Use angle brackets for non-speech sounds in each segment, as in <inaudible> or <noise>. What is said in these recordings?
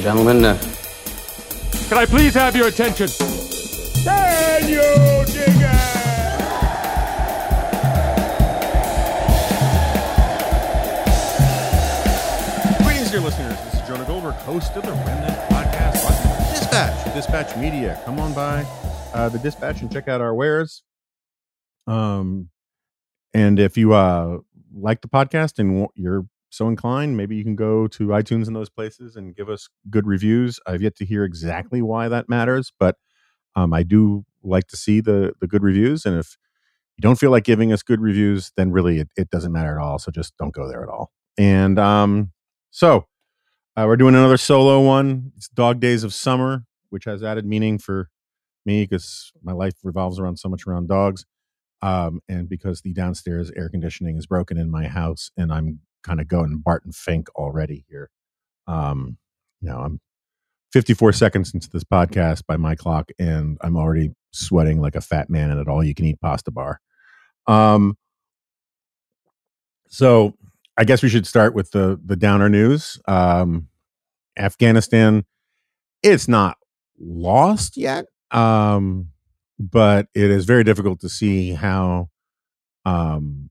and gentlemen, uh, Can I please have your attention? Daniel Digger! Greetings, dear listeners. This is Jonah Goldberg, host of the Remnant Podcast. brought to Dispatch, Dispatch Media. Come on by uh, the Dispatch and check out our wares. Um, and if you uh like the podcast and you're so inclined, maybe you can go to iTunes and those places and give us good reviews. I've yet to hear exactly why that matters, but um, I do like to see the the good reviews. And if you don't feel like giving us good reviews, then really it, it doesn't matter at all. So just don't go there at all. And um, so uh, we're doing another solo one. It's Dog Days of Summer, which has added meaning for me because my life revolves around so much around dogs. Um, and because the downstairs air conditioning is broken in my house, and I'm kind of going Barton Fink already here. Um, you know, I'm 54 seconds into this podcast by my clock, and I'm already sweating like a fat man at an all-you-can-eat pasta bar. Um, so I guess we should start with the the downer news. Um, Afghanistan, it's not lost yet, um, but it is very difficult to see how um,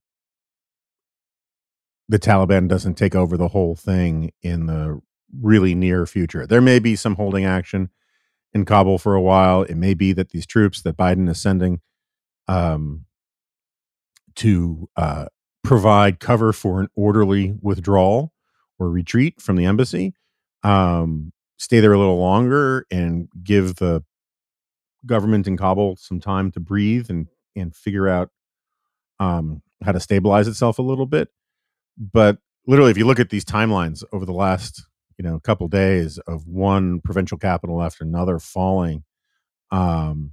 the Taliban doesn't take over the whole thing in the really near future. There may be some holding action in Kabul for a while. It may be that these troops that Biden is sending um, to uh, provide cover for an orderly withdrawal or retreat from the embassy, um, stay there a little longer and give the government in Kabul some time to breathe and and figure out um, how to stabilize itself a little bit. But literally, if you look at these timelines over the last you know couple days of one provincial capital after another falling, um,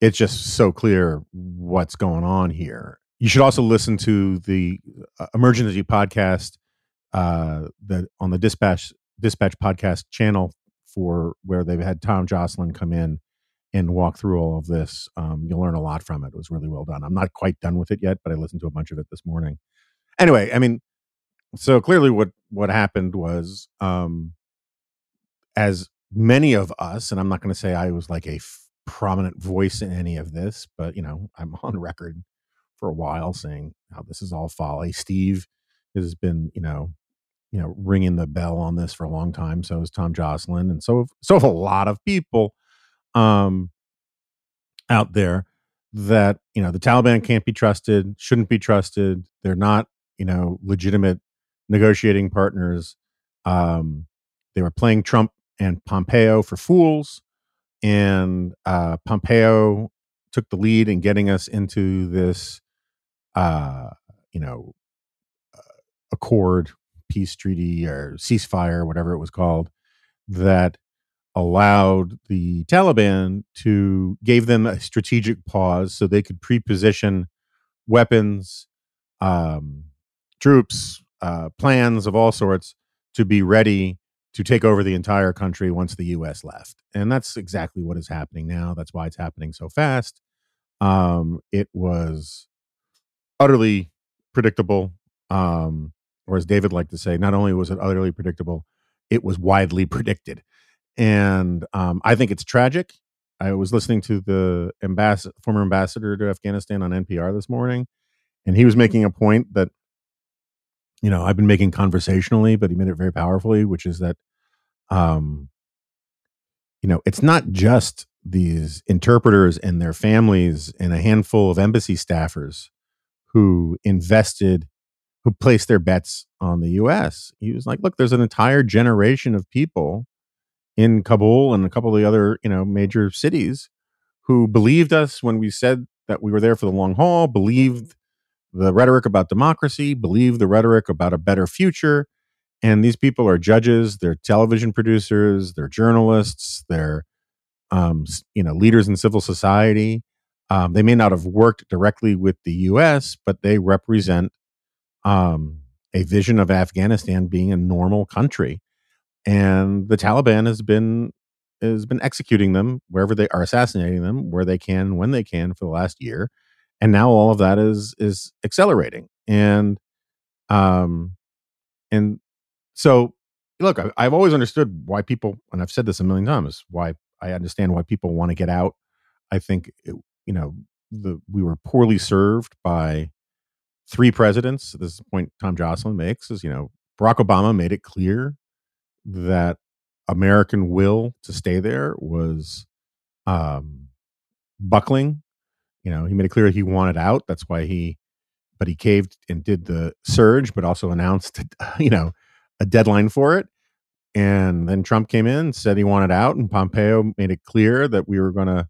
it's just so clear what's going on here. You should also listen to the uh, emergency podcast uh, that on the dispatch dispatch podcast channel for where they've had Tom Joscelyn come in and walk through all of this. Um, you'll learn a lot from it. It was really well done. I'm not quite done with it yet, but I listened to a bunch of it this morning. Anyway, I mean, so clearly what what happened was um, as many of us, and I'm not going to say I was like a f- prominent voice in any of this, but you know, I'm <laughs> on record for a while saying how this is all folly. Steve has been, you know, you know, ringing the bell on this for a long time. So is Tom Joscelyn, and so so have a lot of people um, out there that you know the Taliban can't be trusted, shouldn't be trusted. They're not, you know, legitimate negotiating partners. Um, they were playing Trump and Pompeo for fools, and uh, Pompeo took the lead in getting us into this, uh, you know, uh, accord, peace treaty, or ceasefire, whatever it was called, that allowed the Taliban to gave them a strategic pause so they could pre-position weapons, um, troops, uh, plans of all sorts to be ready to take over the entire country once the U.S. left, and that's exactly what is happening now. That's why it's happening so fast. Um, it was utterly predictable, um, or as David liked to say, not only was it utterly predictable, it was widely <laughs> predicted and um, I think it's tragic. I was listening to the ambas- former ambassador to Afghanistan on NPR this morning, and he was making a point that you know I've been making conversationally, but he made it very powerfully, which is that um, you know it's not just these interpreters and their families and a handful of embassy staffers who invested who placed their bets on the US. He was like, look, there's an entire generation of people in Kabul and a couple of the other, you know, major cities who believed us when we said that we were there for the long haul, believed the rhetoric about democracy, believe the rhetoric about a better future. And these people are judges, they're television producers, they're journalists, they're um, you know, leaders in civil society. Um, they may not have worked directly with the U.S., but they represent um, a vision of Afghanistan being a normal country and the Taliban has been has been executing them wherever they are assassinating them where they can when they can for the last year and now all of that is is accelerating and um and so look, I, I've always understood why people, and I've said this a million times, why I understand why people want to get out. I think it, you know the we were poorly served by three presidents. This is the point Tom Joscelyn makes is you know Barack Obama made it clear that American will to stay there was um, buckling. You know, he made it clear he wanted out. That's why he, but he caved and did the surge, but also announced, <laughs> you know, a deadline for it. And then Trump came in, said he wanted out, and Pompeo made it clear that we were going to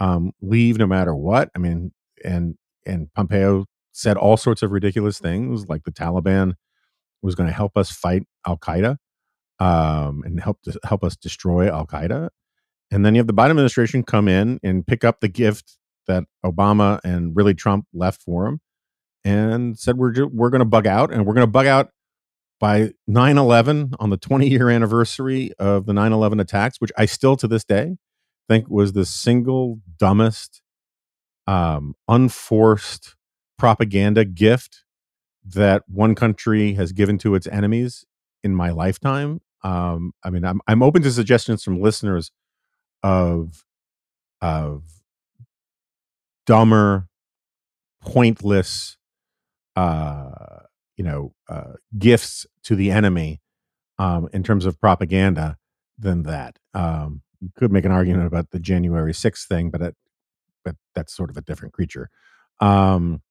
um, leave no matter what. I mean, and and Pompeo said all sorts of ridiculous things, like the Taliban was going to help us fight Al Qaeda um, and help to help us destroy Al Qaeda. And then you have the Biden administration come in and pick up the gift that Obama and really Trump left for him, and said we're ju- we're going to bug out, and we're going to bug out by 9-11 on the 20 year anniversary of the 9-11 attacks which i still to this day think was the single dumbest um, unforced propaganda gift that one country has given to its enemies in my lifetime. Um, i mean I'm, I'm open to suggestions from listeners of of dumber pointless uh you know uh, gifts to the enemy um, in terms of propaganda than that. Um, you could make an argument about the January 6th thing, but it, but that's sort of a different creature. Um,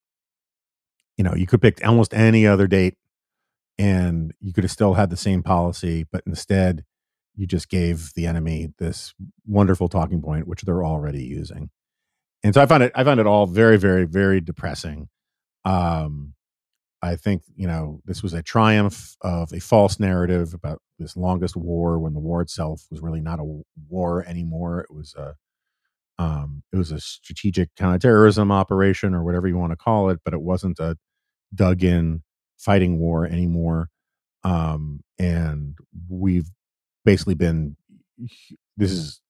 you know, you could pick almost any other date, and you could have still had the same policy, but instead, you just gave the enemy this wonderful talking point, which they're already using. And so I found it, I found it all very, very, very depressing. Um, I think you know this was a triumph of a false narrative about this longest war when the war itself was really not a war anymore. It was a um, it was a strategic counterterrorism operation or whatever you want to call it, but it wasn't a dug in fighting war anymore. Um, and we've basically been this is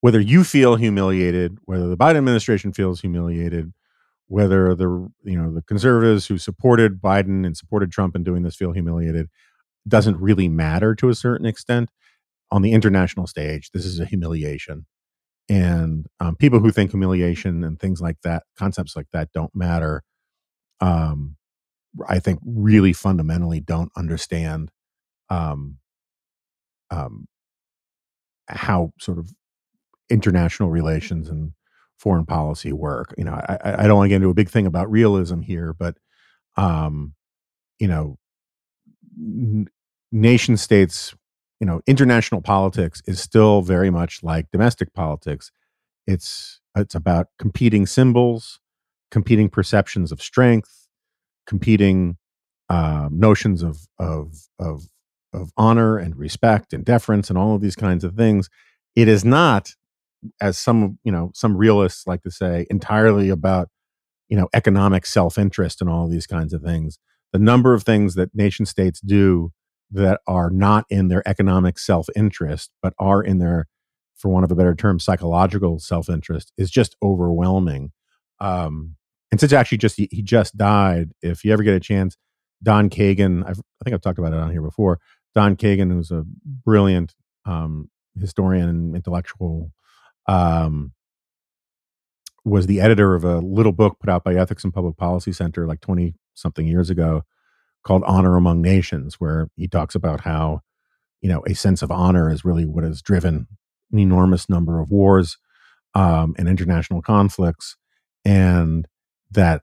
whether you feel humiliated, whether the Biden administration feels humiliated, whether the you know the conservatives who supported Biden and supported Trump in doing this feel humiliated doesn't really matter to a certain extent. On the international stage, this is a humiliation, and um, people who think humiliation and things like that, concepts like that, don't matter. Um, I think really fundamentally don't understand um, um, how sort of international relations and foreign policy work. You know, I, I don't want to get into a big thing about realism here, but um, you know, n- nation states, you know, international politics is still very much like domestic politics. It's it's about competing symbols, competing perceptions of strength, competing uh, notions of of of of honor and respect and deference and all of these kinds of things. It is not as some you know some realists like to say entirely about you know economic self-interest and all these kinds of things. The number of things that nation states do that are not in their economic self-interest but are in their for one of a better term psychological self-interest is just overwhelming. Um and since actually just he, he just died if you ever get a chance don kagan I've, i think i've talked about it on here before don kagan who's a brilliant um historian and intellectual um, was the editor of a little book put out by Ethics and Public Policy Center like 20 something years ago called Honor Among Nations, where he talks about how, you know, a sense of honor is really what has driven an enormous number of wars um, and international conflicts. And that,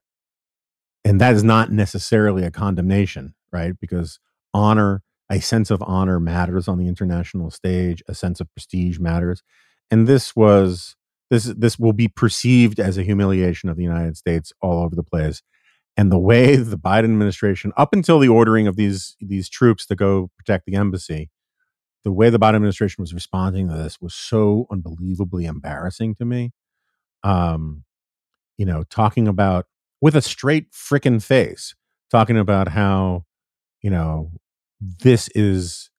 and that is not necessarily a condemnation, right? Because honor, a sense of honor matters on the international stage, a sense of prestige matters and this was this this will be perceived as a humiliation of the United States all over the place. And the way <laughs> the Biden administration, up until the ordering of these these troops to go protect the embassy, the way the Biden administration was responding to this was so unbelievably embarrassing to me. Um, you know, talking about with a straight freaking face, talking about how, you know, this is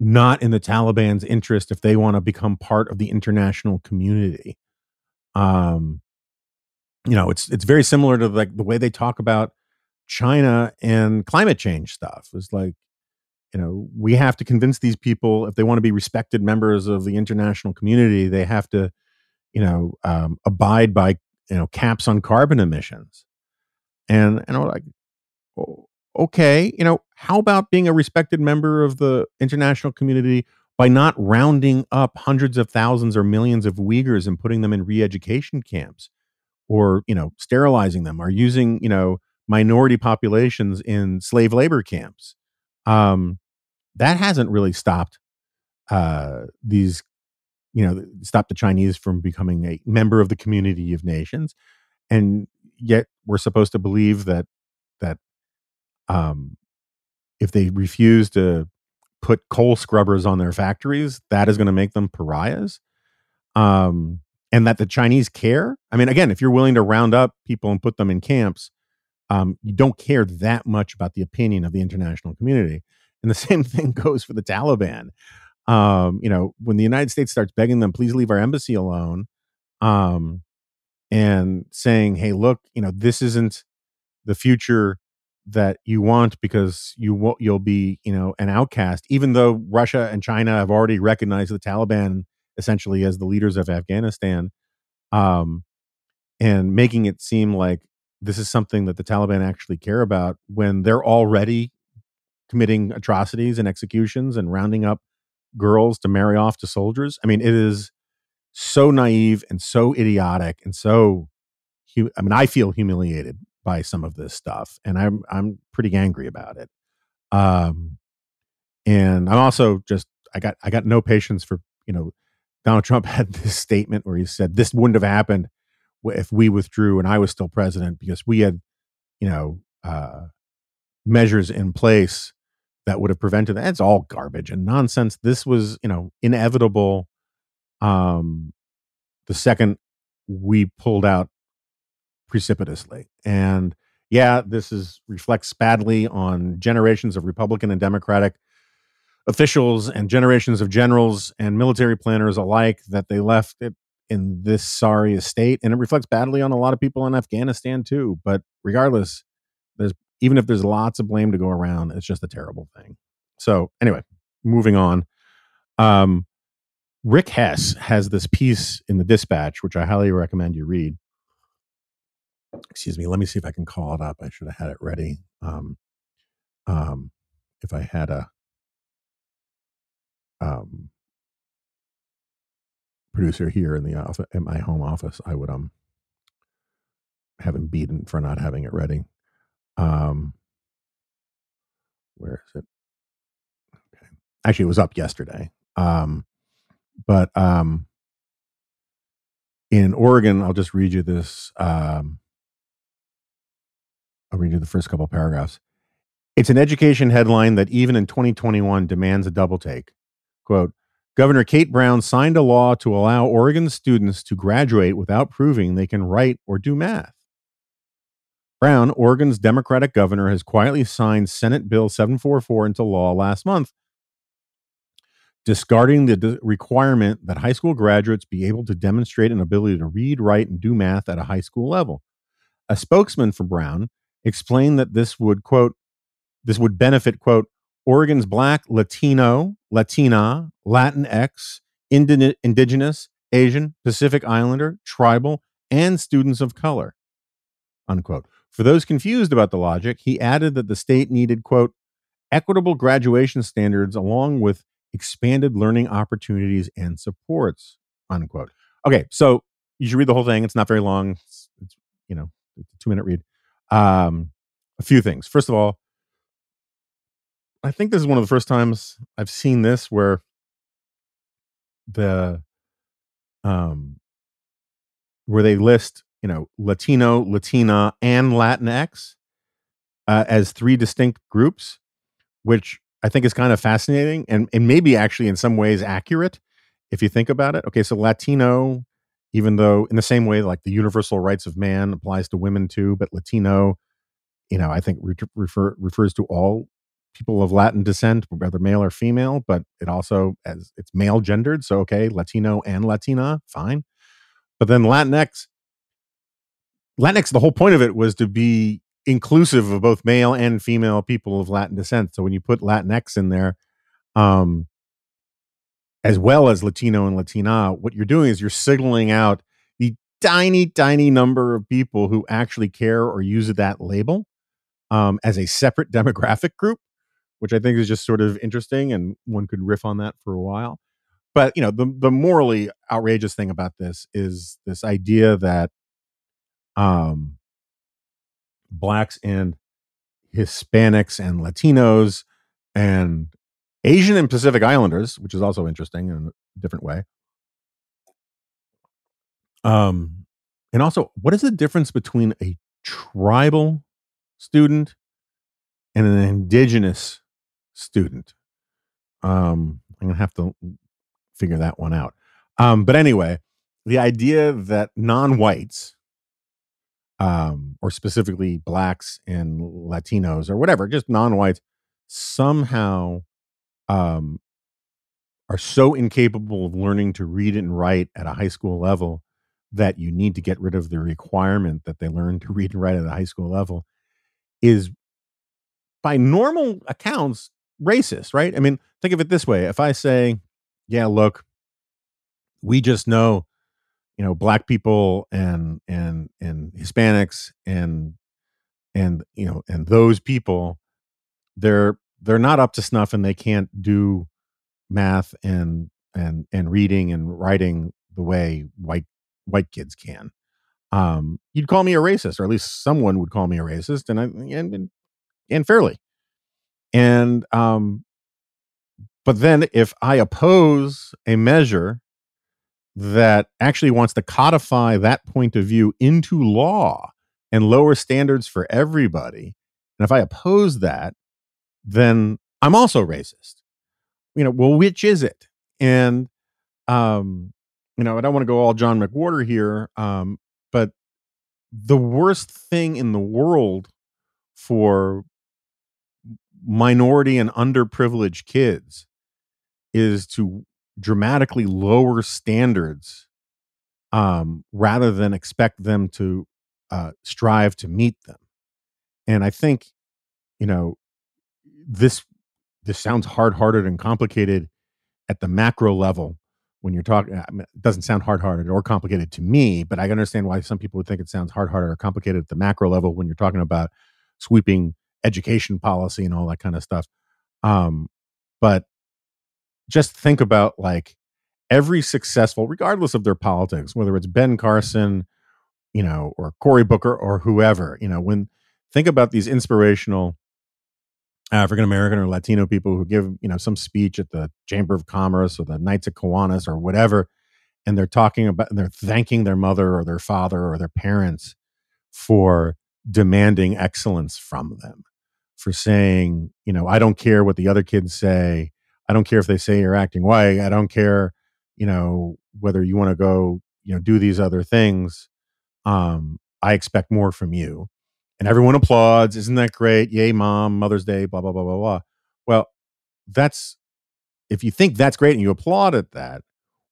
not in the Taliban's interest if they want to become part of the international community. Um, you know, it's it's very similar to like the way they talk about China and climate change stuff. It's like you know, we have to convince these people if they want to be respected members of the international community, they have to, you know, um, abide by you know caps on carbon emissions. And and I'm like, oh, okay, you know, how about being a respected member of the international community by not rounding up hundreds of thousands or millions of Uyghurs and putting them in re-education camps, or you know, sterilizing them, or using you know minority populations in slave labor camps. Um, that hasn't really stopped uh, these, you know, stopped the Chinese from becoming a member of the community of nations, and yet we're supposed to believe that that um, if they refuse to put coal scrubbers on their factories, that is going to make them pariahs. Um, and that the Chinese care. I mean, again, if you're willing to round up people and put them in camps, um, you don't care that much about the opinion of the international community. And the <laughs> same thing goes for the Taliban. Um, you know, when the United States starts begging them, please leave our embassy alone, um, and saying, hey, look, you know, this isn't the future that you want because you will you'll be you know an outcast even though Russia and China have already recognized the Taliban essentially as the leaders of Afghanistan um and making it seem like this is something that the Taliban actually care about when they're already committing atrocities and executions and rounding up girls to marry off to soldiers. I mean, it is so naive and so idiotic and so. I mean, I feel humiliated by some of this stuff, and I'm I'm pretty angry about it. Um, and I'm also just I got I got no patience for you know Donald Trump <laughs> had this statement where he said this wouldn't have happened if we withdrew and I was still president because we had you know uh, measures in place that would have prevented that. It's all garbage and nonsense. This was, you know, inevitable. Um, the second we pulled out precipitously, and yeah, this is reflects badly on generations of Republican and Democratic officials and generations of generals and military planners alike that they left it in this sorry state, and it reflects badly on a lot of people in Afghanistan too. But regardless, there's even if there's lots of blame to go around, it's just a terrible thing. So anyway, moving on. Um, Rick Hess has this piece in the Dispatch, which I highly recommend you read. Excuse me. Let me see if I can call it up. I should have had it ready. Um, um, if I had a um, producer here in the office, in my home office, I would um have him beaten for not having it ready. Um, where is it? Okay. Actually, it was up yesterday. Um, but um, in Oregon, I'll just read you this. Um, I'll read you the first couple paragraphs. It's an education headline that even in 2021 demands a double take. Quote, Governor Kate Brown signed a law to allow Oregon students to graduate without proving they can write or do math. Brown, Oregon's Democratic governor, has quietly signed Senate Bill 744 into law last month, discarding the requirement that high school graduates be able to demonstrate an ability to read, write, and do math at a high school level. A spokesman for Brown explained that this would, quote, this would benefit, quote, Oregon's Black, Latino, Latina, Latinx, Indigenous, Asian, Pacific Islander, tribal, and students of color, unquote. For those confused about the logic, he added that the state needed, quote, equitable graduation standards along with expanded learning opportunities and supports, unquote. Okay, so you should read the whole thing. It's not very long. It's, it's you know, it's a two minute read. Um, a few things. First of all, I think this is one of the first times I've seen this where the um where they list you know, Latino, Latina, and Latinx uh, as three distinct groups, which I think is kind of fascinating and, and maybe actually in some ways accurate if you think about it. Okay, so Latino, even though in the same way like the universal rights of man applies to women too, but Latino, you know, I think re- refer, refers to all people of Latin descent, whether male or female, but it also as it's male gendered. So okay, Latino and Latina, fine. But then Latinx Latinx, the whole point of it was to be inclusive of both male and female people of Latin descent. So when you put Latinx in there, um, as well as Latino and Latina, what you're doing is you're signaling out the tiny, tiny number of people who actually care or use that label um, as a separate <laughs> demographic group, which I think is just sort of interesting, and one could riff on that for a while. But you know, the the morally outrageous thing about this is this idea that um, blacks and Hispanics and Latinos and Asian and Pacific Islanders, which is also interesting in a different way. Um, and also, what is the difference between a tribal student and an indigenous student? Um, I'm gonna have to figure that one out. Um, but anyway, the idea that non-whites um, or specifically blacks and Latinos or whatever, just non-whites, somehow um, are so incapable of learning to read and write at a high school level that you need to get rid of the requirement that they learn to <laughs> read and write at a high school level is by normal accounts racist right? I mean think of it this way if i say yeah look we just know you know black people and and and hispanics and and you know and those people they're they're not up to snuff and they can't do math and and and reading and writing the way white white kids can um you'd call me a racist or at least someone would call me a racist and i and and fairly and um but then if i oppose a measure that actually wants to codify that point of view into law and lower standards for everybody. And if I oppose that, then I'm also racist. You know, well, which is it? And um, you know, I don't want to go all John McWhorter here, um, but the worst thing in the world for minority and underprivileged kids is to dramatically lower standards um, rather than expect them to uh, strive to meet them. And I think, you know, this this sounds hard-hearted and complicated at the macro level when you're talking. I mean, it doesn't sound hard-hearted or complicated to me, but I understand why some people would think it sounds hard-hearted or complicated at the macro level when you're talking about sweeping education policy and all that kind of stuff. Um, but just think about like every successful, regardless of their politics, whether it's Ben Carson, you know, or Cory Booker or whoever, you know, when think about these inspirational African American or Latino people who give, you know, some speech at the Chamber of Commerce or the Knights of Kiwanis or whatever, and they're talking about and they're thanking their mother or their father or their parents for demanding excellence from them, for saying, you know, I don't care what the other kids say. I don't care if they say you're acting white. I don't care, you know, whether you want to go, you know, do these other things. Um, I expect more from you. And everyone applauds. Isn't that great? Yay, mom, Mother's Day, blah, blah, blah, blah, blah. Well, that's if you think that's great and you applaud at that,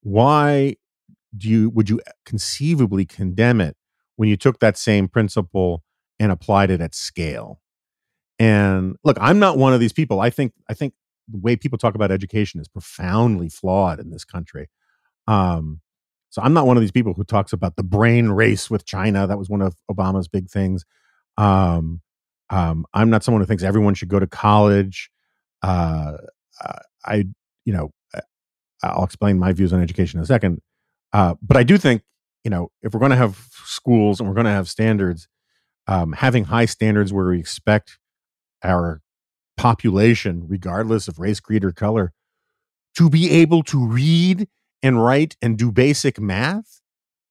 why do you would you conceivably condemn it when you took that same principle and applied it at scale? And look, I'm not one of these people. I think I think the way people talk about education is profoundly flawed in this country. Um, so I'm not one of these people who talks about the brain race with China. That was one of Obama's big things. Um, um, I'm not someone who thinks everyone should go to college. Uh, I, you know, I'll explain my views on education in a second. Uh, but I do think, you know, if we're going to have schools and we're going to have standards, um, having high standards where we expect our population, regardless of race, creed, or color, to be able to read and write and do basic math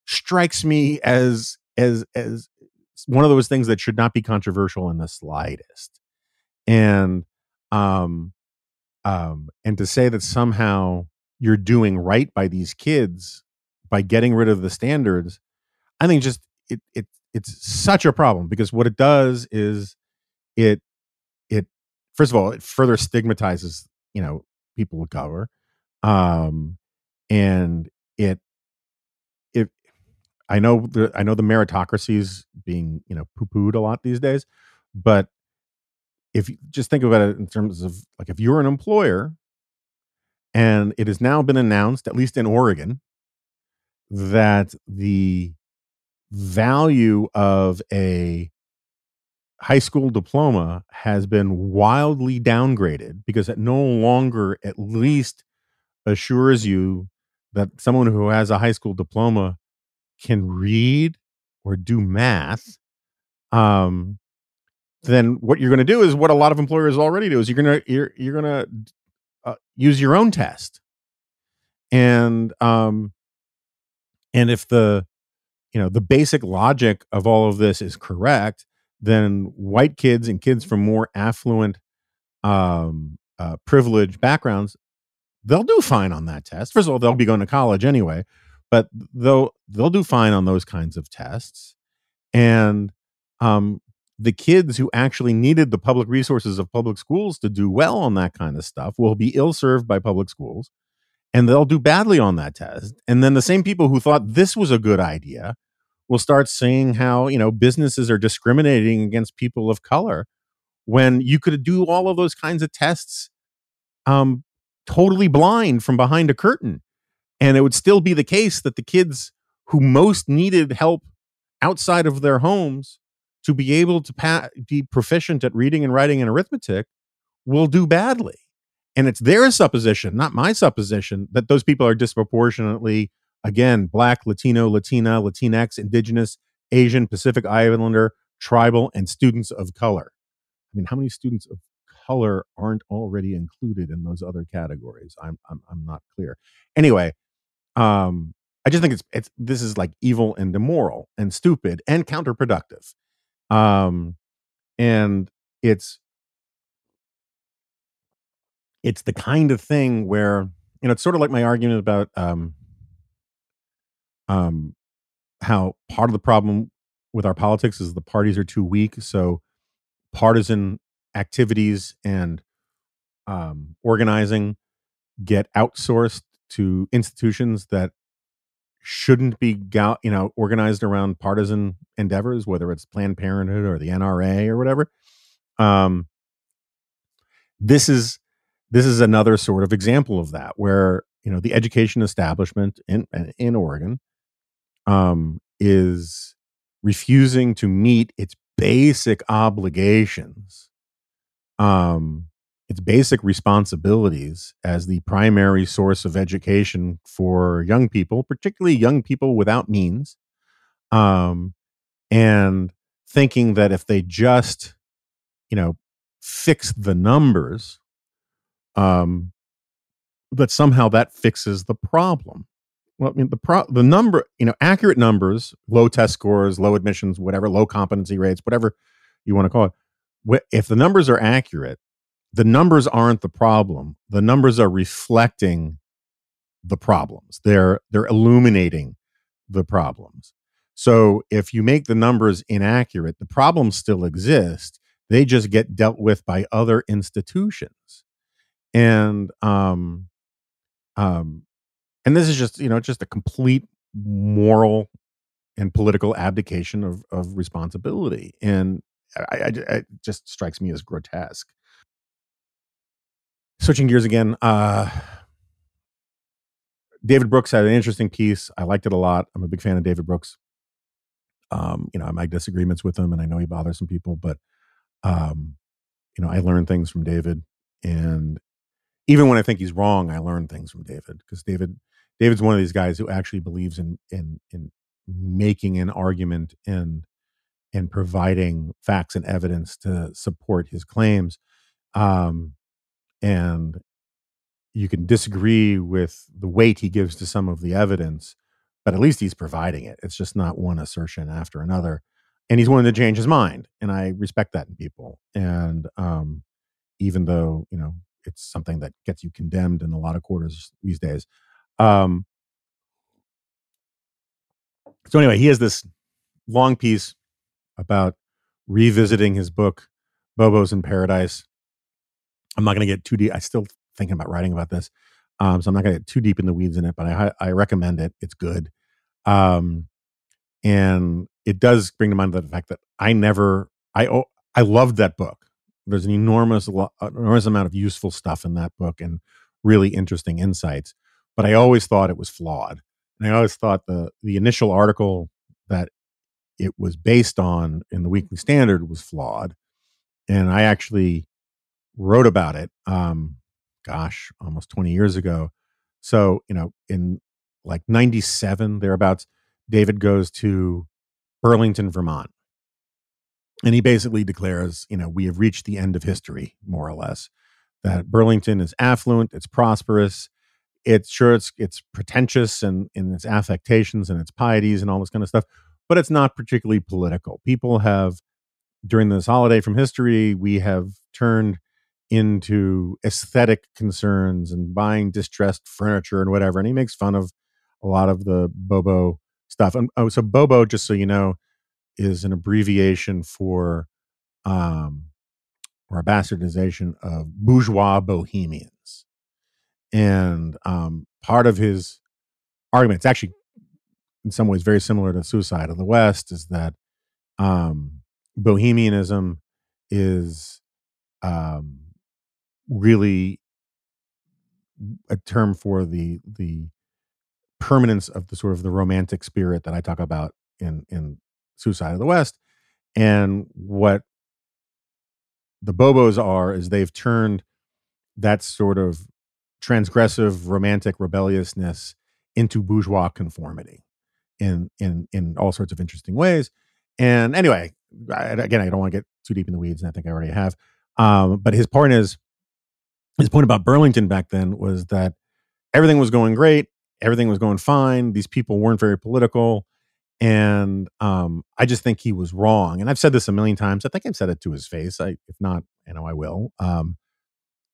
strikes me as as as one of those things that should not be controversial in the slightest. And um um and to say that somehow you're doing right by these kids by getting rid of the standards, I think just it it it's such a problem because what it does is it it first of all, it further stigmatizes, you know, people of color. Um, and it, it, I know the, I know the meritocracy is being, you know, poo pooed a lot these days, but if you just think about it in terms of like if you're an employer and it has now been announced at least in Oregon that the value of a high school diploma has been wildly downgraded because it no longer at least assures you that someone who has a high school diploma can read or do math um then what you're going to do is what a lot of employers already do is you're going to you're you're going to uh, use your own test. And um and if the you know the basic logic of all of this is correct then white kids and kids from more affluent um uh, privileged backgrounds they'll do fine on that test. First of all they'll be going to college anyway but they'll they'll do fine on those kinds of tests and um the kids who actually needed the public resources of public schools to do well on that kind of stuff will be ill served by public schools and they'll do badly on that test. And then the same people who thought this was a good idea will start saying how, you know, businesses are discriminating against people of color when you could do all of those kinds of tests um, totally blind from behind a curtain. And it would still be the case that the kids who most needed help outside of their homes to be able to pa- be proficient at reading and writing and arithmetic will do badly. And it's their supposition, not my supposition, that those people are disproportionately, again, Black, Latino, Latina, Latinx, Indigenous, Asian, Pacific Islander, tribal, and students of color. I mean, how many students of color aren't already included in those other categories? I'm I'm, I'm not clear. Anyway, um, I just think it's it's this is like evil and immoral and stupid and counterproductive. Um, and it's it's the kind of thing where you know it's sort of like my argument about um um how part of the problem with our politics is the parties are too weak so partisan activities and um organizing get outsourced to institutions that shouldn't be you know organized around partisan endeavors whether it's planned parenthood or the NRA or whatever um this is this is another sort of example of that where you know the education establishment in in Oregon um, is refusing to meet its basic obligations um, its basic responsibilities as the primary source of education for young people particularly young people without means um, and thinking that if they just you know fix the numbers um, that somehow that fixes the problem. Well, I mean, the pro- the number, you know, accurate numbers, low test scores, low admissions, whatever, low competency rates, whatever you want to call it. If the numbers are accurate, the numbers aren't the problem. The numbers are reflecting the problems. They're they're illuminating the problems. So if you make the numbers inaccurate, the problems still exist. They just get dealt with by other institutions and um um and this is just you know just a complete moral and political abdication of of responsibility and I, I, it just strikes me as grotesque switching gears again uh david brooks had an interesting piece. I liked it a lot. I'm a big fan of david brooks. Um you know i might disagreements with him and i know he bothers some people but um you know i learned things from david. And even when I think he's wrong, I learn things from David because David David's one of these guys who actually believes in in in making an argument and and providing facts and evidence to support his claims. Um, and you can disagree with the weight he gives to some of the evidence, but at least he's providing it. It's just not one assertion after another. And he's willing to change his mind. And I respect that in people. And um, even though, you know, it's something that gets you condemned in a lot of quarters these days. Um, so anyway, he has this long piece about revisiting his book Bobos in Paradise. I'm not going to get too deep. I still thinking about writing about this, um, so I'm not going to get too deep in the weeds in it. But I I recommend it. It's good, um, and it does bring to mind the fact that I never I oh, I loved that book. There's an enormous, enormous amount of useful stuff in that book and really interesting insights. But I always thought it was flawed, and I always thought the the initial article that it was based on in the Weekly Standard was flawed. And I actually wrote about it, um, gosh, almost 20 years ago. So, you know, in like 97, thereabouts, David goes to Burlington, Vermont. And he basically declares, you know, we have reached the end of history, more or less. That Burlington is affluent, it's prosperous, it's sure it's it's pretentious and in its affectations and its pieties and all this kind of stuff, but it's not particularly political. People have, during this holiday from history, we have turned into aesthetic concerns and buying distressed furniture and whatever. And he makes fun of a lot of the Bobo stuff. And oh, so Bobo, just so you know, is an abbreviation for um, or a bastardization of bourgeois bohemians. And um, part of his argument, it's actually in some ways very similar to Suicide of the West, is that um, bohemianism is um, really a term for the the permanence of the sort of the romantic spirit that I talk about in in Suicide of the West, and what the Bobos are is they've turned that sort of transgressive romantic rebelliousness into bourgeois conformity in in in all sorts of interesting ways. And anyway, I, again, I don't want to get too deep in the weeds, and I think I already have. Um, but his point is, his point about Burlington back then was that everything was going great, everything was going fine. These people weren't very political, and um, I just think he was wrong. And I've said this a million times. I think I've said it to his face. I, if not, you know, I will. Um,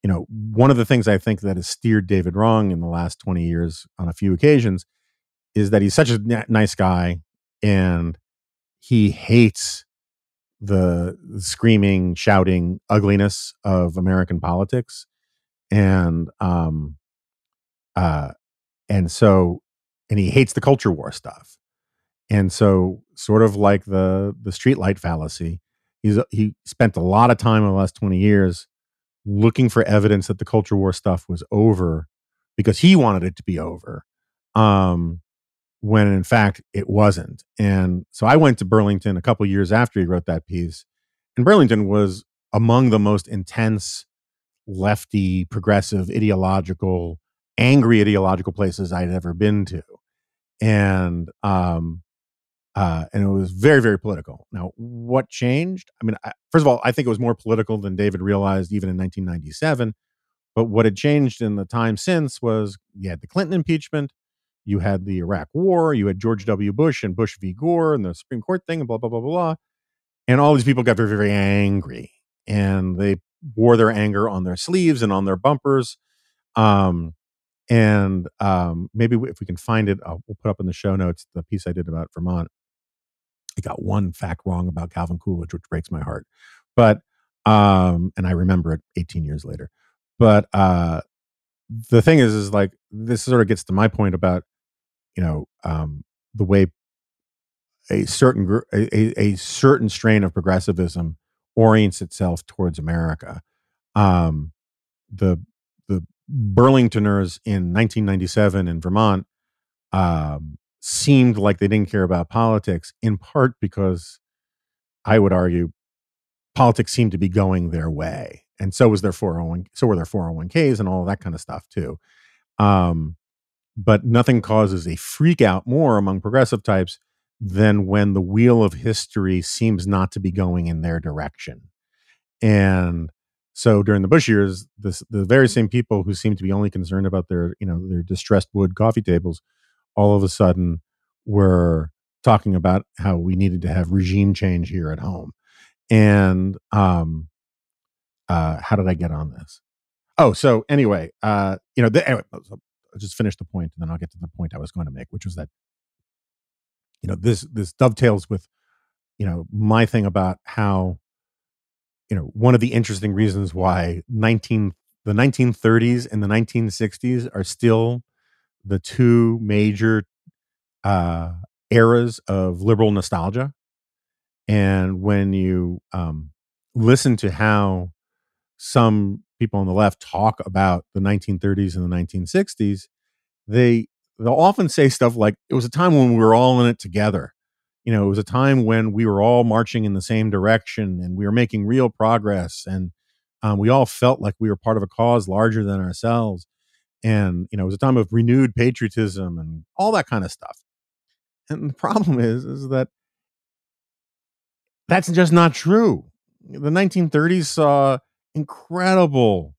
you know, one of the things I think that has steered David wrong in the last twenty years on a few occasions is that he's such a nice guy and he hates the screaming, shouting ugliness of American politics. And um uh and so and he hates the culture war stuff. And so sort of like the the streetlight fallacy, he's he spent a lot of time in the last 20 years looking for evidence that the culture war stuff was over because he wanted it to be over. Um when in fact it wasn't. And so I went to Burlington a couple years after he wrote that piece, and Burlington was among the most intense lefty, progressive, ideological, angry ideological places I'd ever been to, and um, uh, and it was very, very political. Now, what changed? I mean, I, first of all, I think it was more political than David realized even in 1997. But what had changed in the time since was you had the Clinton impeachment, you had the Iraq War, you had George W. Bush and Bush v. Gore and the Supreme Court thing, and blah, blah, blah, blah, blah. And all these people got very, very angry and they wore their anger on their sleeves and on their bumpers. Um, and um, maybe if we can find it, I'll, we'll put up in the show notes the piece I did about Vermont. I got one fact wrong about Calvin Coolidge, which breaks my heart. But, um, and I remember it 18 years later. But uh, the thing is, is like, this sort of gets to my point about you know um, the way a certain a, a, certain strain of progressivism orients itself towards America. Um, the the Burlingtoners in 1997 in Vermont um, seemed like they didn't care about politics, in part because I would argue politics seemed to be going their way, and so was their 401 so were their 401ks and all that kind of stuff too. Um, but nothing causes a freak out more among progressive types than when the wheel of history seems not to be going in their direction. And so during the Bush years, this, the very same people who seem to be only concerned about their, you know, their distressed wood coffee tables, all of a sudden were talking about how we needed to have regime change here at home. And um, uh, how did I get on this? Oh, so anyway, uh, you know, the, anyway, I'll just finish the point and then I'll get to the point I was going to make, which was that you know this this dovetails with you know my thing about how you know one of the interesting reasons why 19 the 1930s and the 1960s are still the two major uh, eras of liberal nostalgia. And when you um, listen to how some people on the left talk about the 1930s and the 1960s, they they'll often say stuff like it was a time when we were all in it together. You know, it was a time when we were all marching in the same direction and we were making real progress and um, we all felt like we were part of a cause larger than ourselves. And, you know, it was a time of renewed patriotism and all that kind of stuff. And the problem <laughs> is, is that that's just not true. The 1930s saw incredible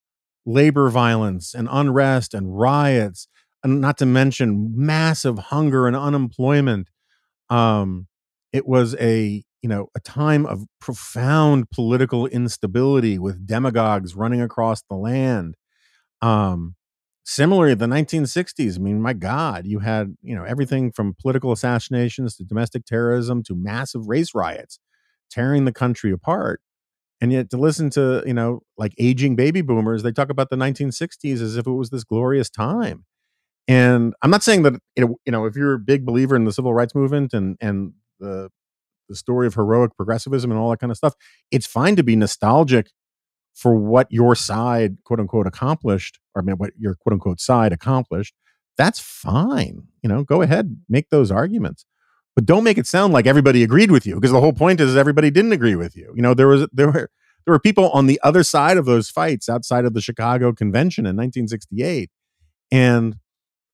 labor violence and unrest and riots, and not to mention massive hunger and unemployment. Um, it was a you know a time of profound political instability with demagogues running across the land. Um, similarly, the 1960s. I mean, my God, you had you know everything from political assassinations to domestic terrorism to massive race riots tearing the country apart. And yet, to listen to you know like aging baby boomers, they talk about the 1960s as if it was this glorious time. And I'm not saying that you know if you're a big believer in the civil rights movement and and the the story of heroic progressivism and all that kind of stuff, it's fine to be nostalgic for what your side quote unquote accomplished, or I mean what your quote unquote side accomplished. That's fine. You know, go ahead, make those arguments but don't make it sound like everybody agreed with you because the whole point is everybody didn't agree with you. You know, there was there were there were people on the other side of those fights outside of the Chicago Convention in 1968, and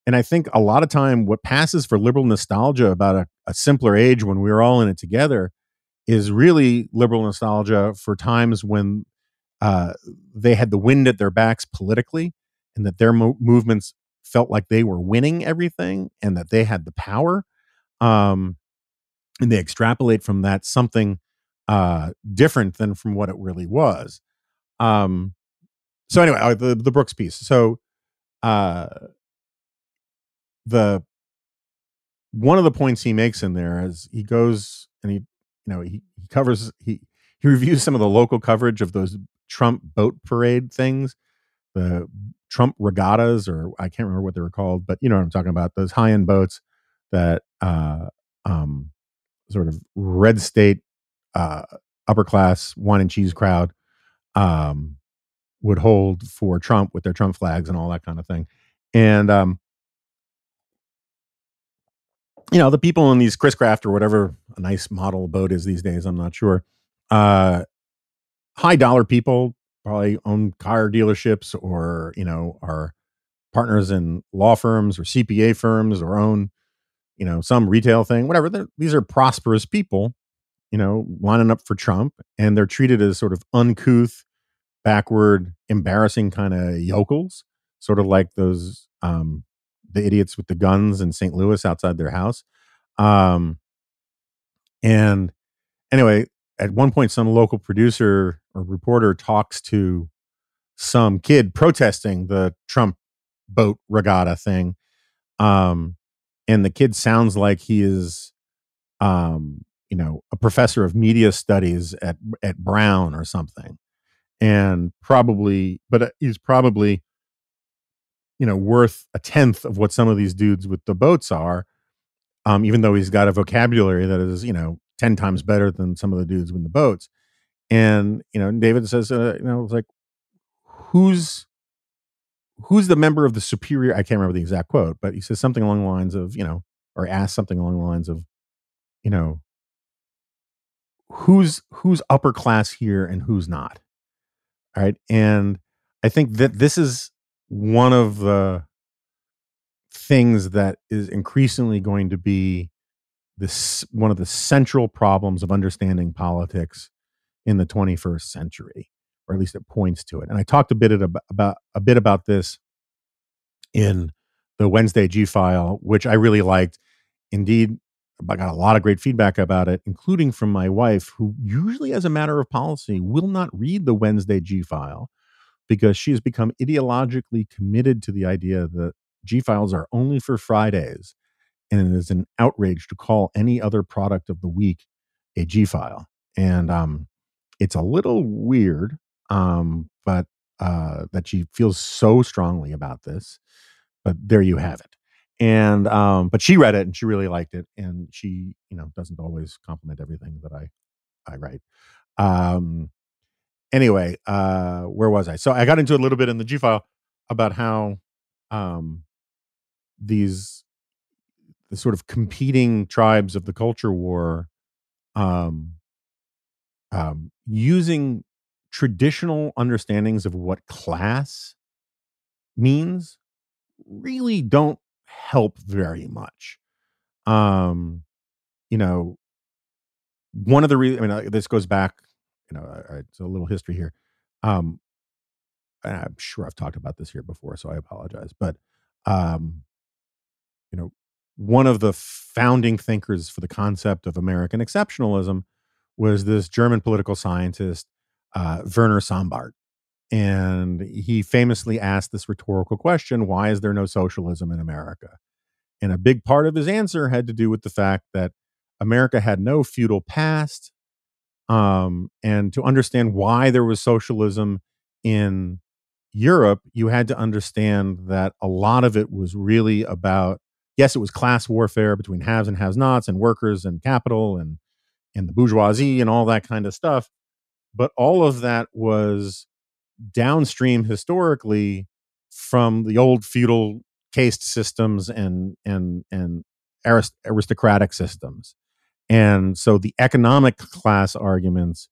and I think a lot of time what passes for liberal nostalgia about a, a simpler age when we were all in it together is really liberal nostalgia for times when uh, they had the wind at their backs politically and that their mo- movements felt like they were winning everything and that they had the power um, and they extrapolate from that something uh, different than from what it really was. Um, so anyway, the the Brooks piece. So uh, the one of the points he makes in there is he goes and he you know he, he covers he he reviews some of the local coverage of those Trump boat parade things, the Trump regattas, or I can't remember what they were called, but you know what I'm talking about. Those high end boats that uh, um, sort of red state uh, upper class wine and cheese crowd um, would hold for Trump with their Trump flags and all that kind of thing. And um, you know, the people in these Chris Craft or whatever a nice model boat is these days, I'm not sure. Uh, high dollar people probably own car dealerships or you know are partners in law firms or CPA firms or own you know, some retail thing, whatever. They're, these are prosperous people, you know, lining up for Trump, and they're treated as sort of uncouth, backward, embarrassing kind of yokels, sort of like those um, the idiots with the guns in St. Louis outside their house. Um, and anyway, at one point, some local producer or reporter talks to some kid protesting the Trump boat regatta thing. Um, and the kid sounds like he is um you know a professor of media studies at at brown or something and probably but uh, he's probably you know worth a tenth of what some of these dudes with the boats are um even though he's got a vocabulary that is you know 10 times better than some of the dudes with the boats. And you know david says uh, you know it's like who's who's the member of the superior i can't remember the exact quote but he says something along the lines of you know or asks something along the lines of you know who's who's upper class here and who's not? All right? And i think that this is one of the things that is increasingly going to be this one of the central problems of understanding politics in the 21st century or at least it points to it. And I talked a bit about, about a bit about this in the Wednesday G file, which I really liked. Indeed, I got a lot of great feedback about it, including from my wife, who usually, as a matter of policy, will not read the Wednesday G file because she has become ideologically committed to the idea that G files are only for Fridays. And it is an outrage to call any other product of the week a G file. And um, it's a little weird um, but uh, that she feels so strongly about this. But there you have it. And um, but she read it and she really liked it, and she you know doesn't always compliment everything that I I write. Um, anyway, uh, where was I? So I got into a little bit in the G file about how um, these the sort of competing tribes of the culture war um, um, using traditional understandings of what class means really don't help very much. Um, you know, one of the reasons, I mean, uh, this goes back, you know, uh, it's a little history here. Um, I'm sure I've talked about this here before, so I apologize. But, um, you know, one of the founding thinkers for the concept of American exceptionalism was this German political scientist, uh, Werner Sombart. And he famously asked this rhetorical question why is there no socialism in America? And a big part of his answer had to do with the fact that America had no feudal past. Um, and to understand why there was socialism in Europe, you had to understand that a lot of it was really about yes, it was class warfare between haves and have nots and workers and capital and and the bourgeoisie and all that kind of stuff. But all of that was downstream historically from the old feudal caste systems and and and arist- aristocratic systems. And so the economic class arguments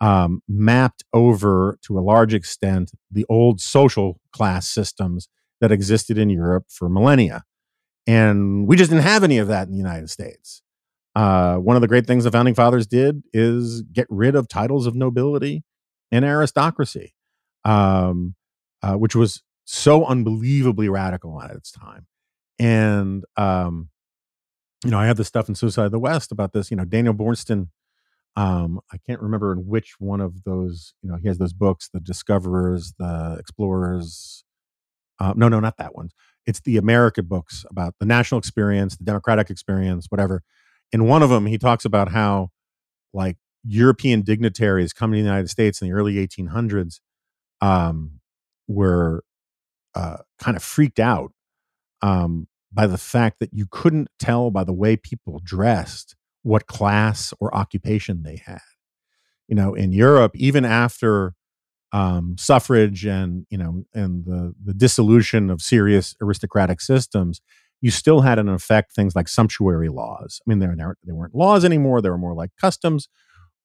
um, mapped over to a large extent the old social class systems that existed in Europe for millennia. And we just didn't have any of that in the United States. Uh, one of the great things the founding fathers did is get rid of titles of nobility and aristocracy, um, uh, which was so unbelievably radical at its time. And, um, you know, I have this stuff in Suicide of the West about this. You know, Daniel Boorstin, um, I can't remember in which one of those, you know, he has those books, The Discoverers, The Explorers. Uh, no, no, not that one. It's the American books about the national experience, the democratic experience, whatever in one of them he talks about how like European dignitaries coming to the United States in the early 1800s um, were uh, kind of freaked out um, by the fact that you couldn't tell by the way people dressed what class or occupation they had. You know, in Europe, even after um, suffrage and you know and the the dissolution of serious aristocratic systems, you still had in effect things like sumptuary laws. I mean, they weren't, they weren't laws anymore; they were more like customs.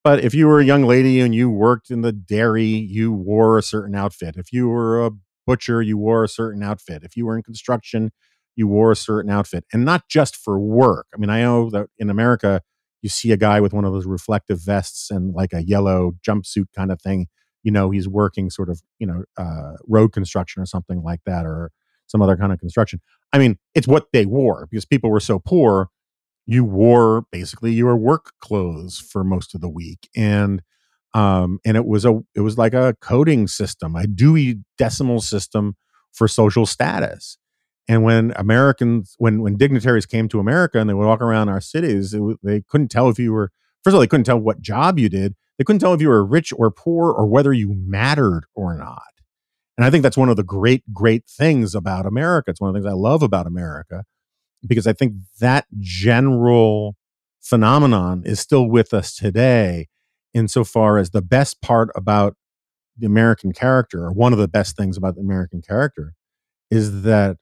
But if you were a young lady and you worked in the dairy, you wore a certain outfit. If you were a butcher, you wore a certain outfit. If you were in construction, you wore a certain outfit, and not just for work. I mean, I know that in America, you see a guy with one of those reflective vests and like a yellow jumpsuit kind of thing. You know, he's working sort of, you know, uh, road construction or something like that, or some other kind of construction. I mean, it's what they wore because people were so poor. You wore basically your work clothes for most of the week, and um, and it was a it was like a coding system, a Dewey Decimal System for social status. And when Americans, when when dignitaries came to America and they would walk around our cities, it, they couldn't tell if you were. First of all, they couldn't tell what job you did. They couldn't tell if you were rich or poor or whether you mattered or not. And I think that's one of the great, great things about America. It's one of the things I love about America because I think that general phenomenon is still with us today, insofar as the best part about the American character, or one of the best things about the American character, is that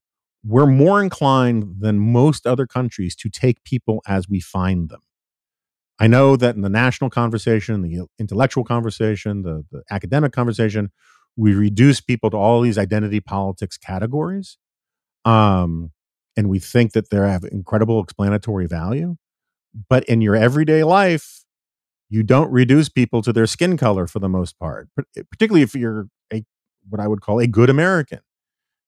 we're more inclined than most other countries to take people as we find them. I know that in the national conversation, the intellectual conversation, the, the academic conversation, we reduce people to all these identity politics categories um, and we think that they have incredible explanatory value but in your everyday life you don't reduce people to their skin color for the most part eh, particularly if you're a what i would call a good american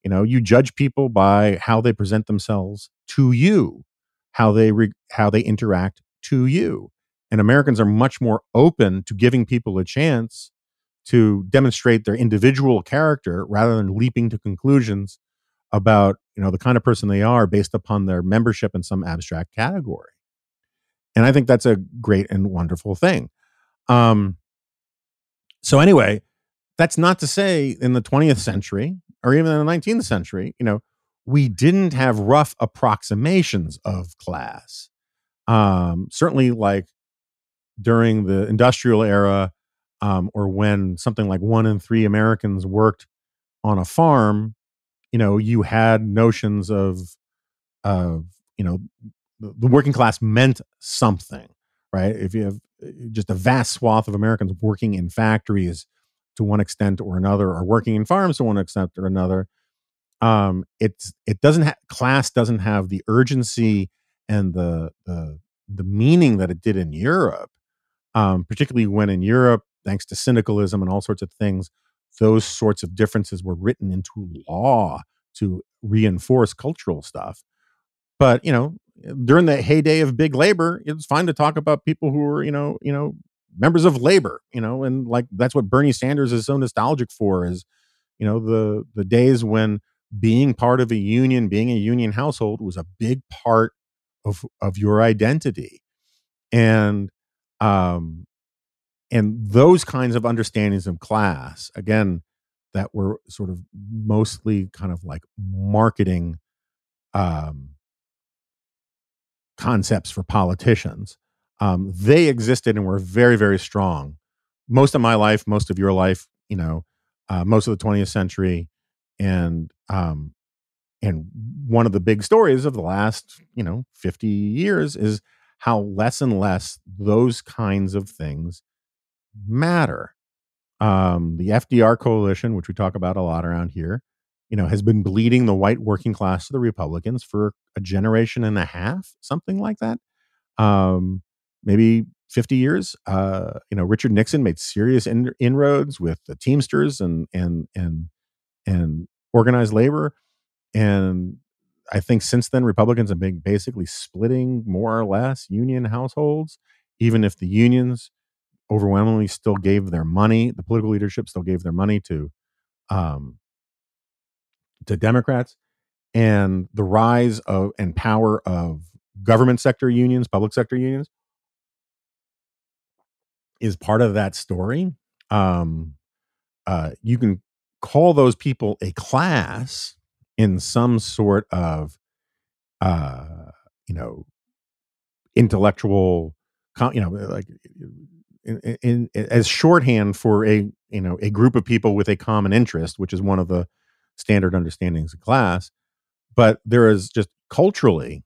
you know you judge people by how they present themselves to you how they re- how they interact to you and americans are much more open to giving people a chance to demonstrate their individual character rather than leaping to conclusions about you know the kind of person they are based upon their membership in some abstract category. And i think that's a great and wonderful thing. Um so anyway that's not to say in the 20th century or even in the 19th century you know we didn't have rough approximations of class um certainly like during the industrial era um, or when something like one in three Americans worked on a farm, you know, you had notions of, of you know, the, working class meant something, right? If you have uh, just a vast swath of Americans working in factories to one extent or another, or working in farms to one extent or another, um, it's it doesn't have class doesn't have the urgency and the the the meaning that it did in Europe, um, particularly when in Europe, thanks to syndicalism and all sorts of things, those sorts of differences were written into law to reinforce cultural stuff. But you know, during the heyday of big labor, it's fine to talk about people who were you know you know members of labor, you know, and like that's what Bernie Sanders is so nostalgic for is you know the the days when being part of a union, being a union household was a big part of of your identity. And um and those kinds of understandings of class, again, that were sort of mostly kind of like marketing um concepts for politicians. Um, they existed and were very, very strong. Most of my life, most of your life, you know, uh, most of the 20th century, and um, and one of the big stories of the last you know 50 years is how less and less those kinds of things matter um, the fdr coalition which we talk about a lot around here you know has been bleeding the white working class to the republicans for a generation and a half something like that um, maybe 50 years uh, you know richard nixon made serious in- inroads with the teamsters and and and and organized labor. And I think since then, Republicans have been basically splitting more or less union households, even if the unions overwhelmingly still gave their money, the political leadership still gave their money to um, to Democrats, and the rise of and power of government sector unions, public sector unions, is part of that story. Um, uh, you can call those people a class in some sort of uh you know intellectual you know like in, in, in, as shorthand for a you know a group of people with a common interest which is one of the standard understandings of class but there is just culturally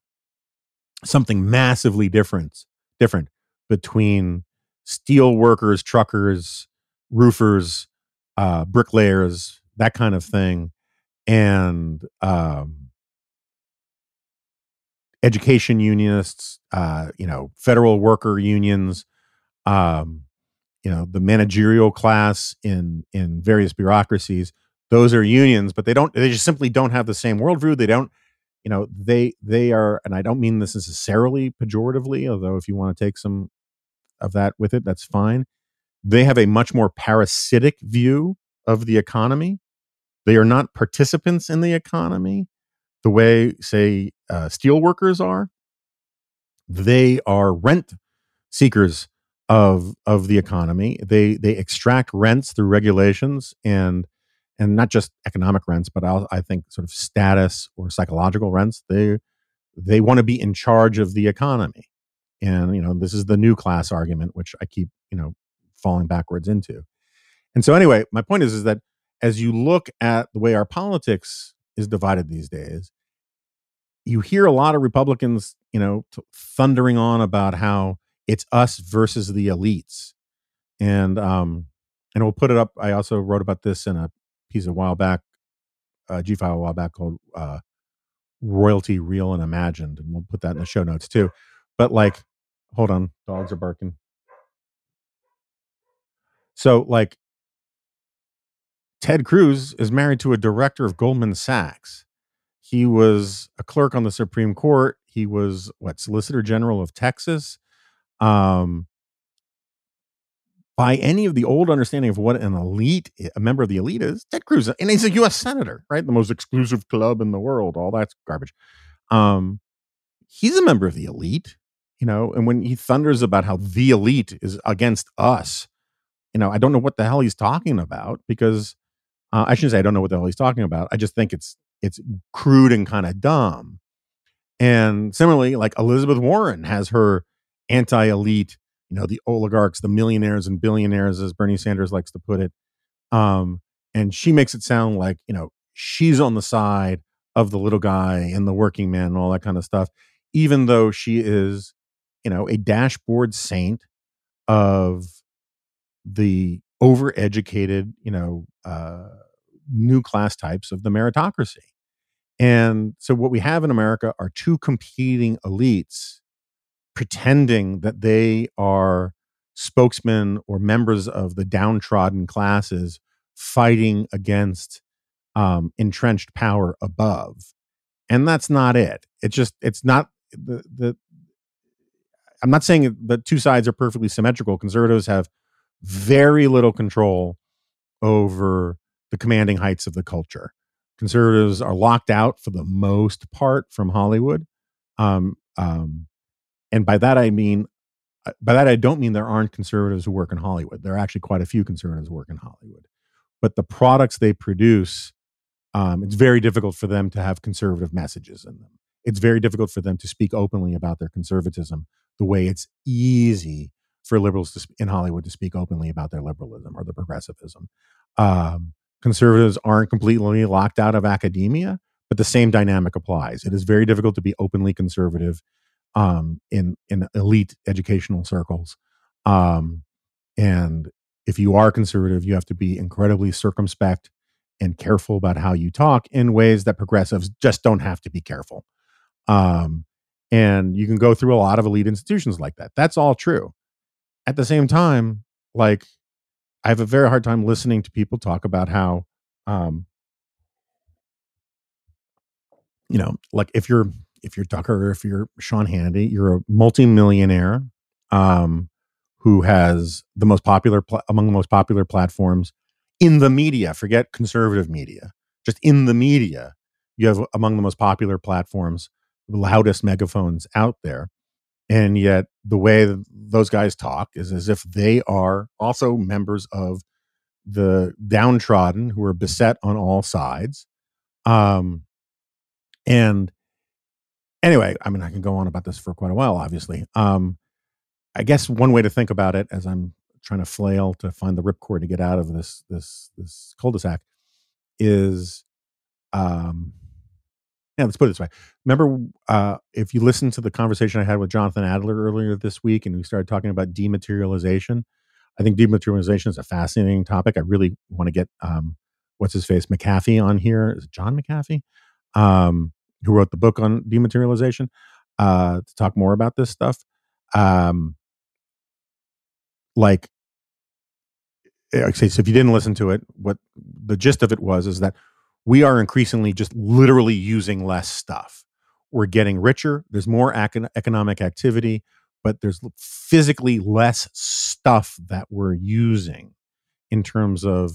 something massively different different between steel workers truckers roofers uh, bricklayers, that kind of thing, and um, education unionists, uh, you know, federal worker unions, um, you know, the managerial class in in various bureaucracies. Those are unions, but they don't. They just simply don't have the same worldview. They don't. You know, they they are, and I don't mean this necessarily pejoratively. Although, if you want to take some of that with it, that's fine they have a much more parasitic view of the economy. They are not participants in the economy the way, say, uh, steel workers are. They are rent seekers of of the economy. They they extract rents through regulations and and not just economic rents, but I'll, I think sort of status or psychological rents. They they want to be in charge of the economy, and you know this is the new class argument, which I keep you know falling backwards into. And so, anyway, my point is, is that as you look at the way our politics is divided these days, you hear a lot of Republicans, you know, t- thundering on about how it's us versus the elites, and um, and we'll put it up. I also wrote about this in a piece a while back, a G file a while back called uh, "Royalty Real and Imagined," and we'll put that in the show notes too. But like, hold on, dogs are barking. So, like, Ted Cruz is married to a director of Goldman Sachs. He was a clerk on the Supreme Court. He was what Solicitor General of Texas. Um, by any of the old understanding of what an elite, a member of the elite is, Ted Cruz, and he's a U.S. senator, right? The most exclusive club in the world. All that's garbage. Um, he's a member of the elite, you know. And when he thunders about how the elite is against us, you know, I don't know what the hell he's talking about because uh, I shouldn't say I don't know what the hell he's talking about. I just think it's it's crude and kind of dumb. And similarly, like Elizabeth Warren has her anti-elite, you know, the oligarchs, the millionaires and billionaires, as Bernie Sanders likes to put it. Um, and she makes it sound like, you know, she's on the side of the little guy and the working man and all that kind of stuff, even though she is, you know, a dashboard saint of the overeducated, you know, uh, new class types of the meritocracy. And so what we have in America are two competing elites pretending that they are spokesmen or members of the downtrodden classes fighting against um, entrenched power above. And that's not it. It's just, it's not the, the, I'm not saying that two sides are perfectly symmetrical. Conservatives have very little control over the commanding heights of the culture. Conservatives are locked out for the most part from Hollywood. Um, um, and by that I mean, uh, by that I don't mean there aren't conservatives who work in Hollywood. There are actually quite a few conservatives who work in Hollywood, but the products they produce, um, it's very difficult for them to have conservative messages in them. It's very difficult for them to speak openly about their conservatism the way it's easy for liberals to, in Hollywood to speak openly about their liberalism or their progressivism. Um, conservatives aren't completely locked out of academia, but the same dynamic applies. It is very difficult to be openly conservative um, in in elite educational circles. Um, and if you are conservative, you have to be incredibly circumspect and careful about how you talk in ways that progressives just don't have to be careful. Um, and you can go through a lot of elite institutions like that. That's all true. At the same time, like I have a very hard time listening to people talk about how, um, you know, like if you're if you're Tucker or if you're Sean Hannity, you're a multimillionaire um, who has the most popular pl- among the most popular platforms in the media. Forget conservative media, just in the media, you have among the most popular platforms, loudest megaphones out there, and yet the way those guys talk is as if they are also members of the downtrodden who are beset on all sides. Um, and anyway, I mean, I can go on about this for quite a while, obviously. Um, I guess one way to think about it, as I'm trying to flail to find the ripcord to get out of this this this cul-de-sac, is, um, yeah, let's put it this way. Remember, uh, if you listen to the conversation I had with Jonathan Adler earlier this week, and we started talking about dematerialization, I think dematerialization is a fascinating topic. I really want to get um, what's his face McAfee on here. Is it John McAfee? Um, who wrote the book on dematerialization, uh, to talk more about this stuff. Um, like, eh, so if you didn't listen to it, what the gist of it was is that we are increasingly just literally using less stuff. We're getting richer. There's more econ- economic activity, but there's physically less stuff that we're using in terms of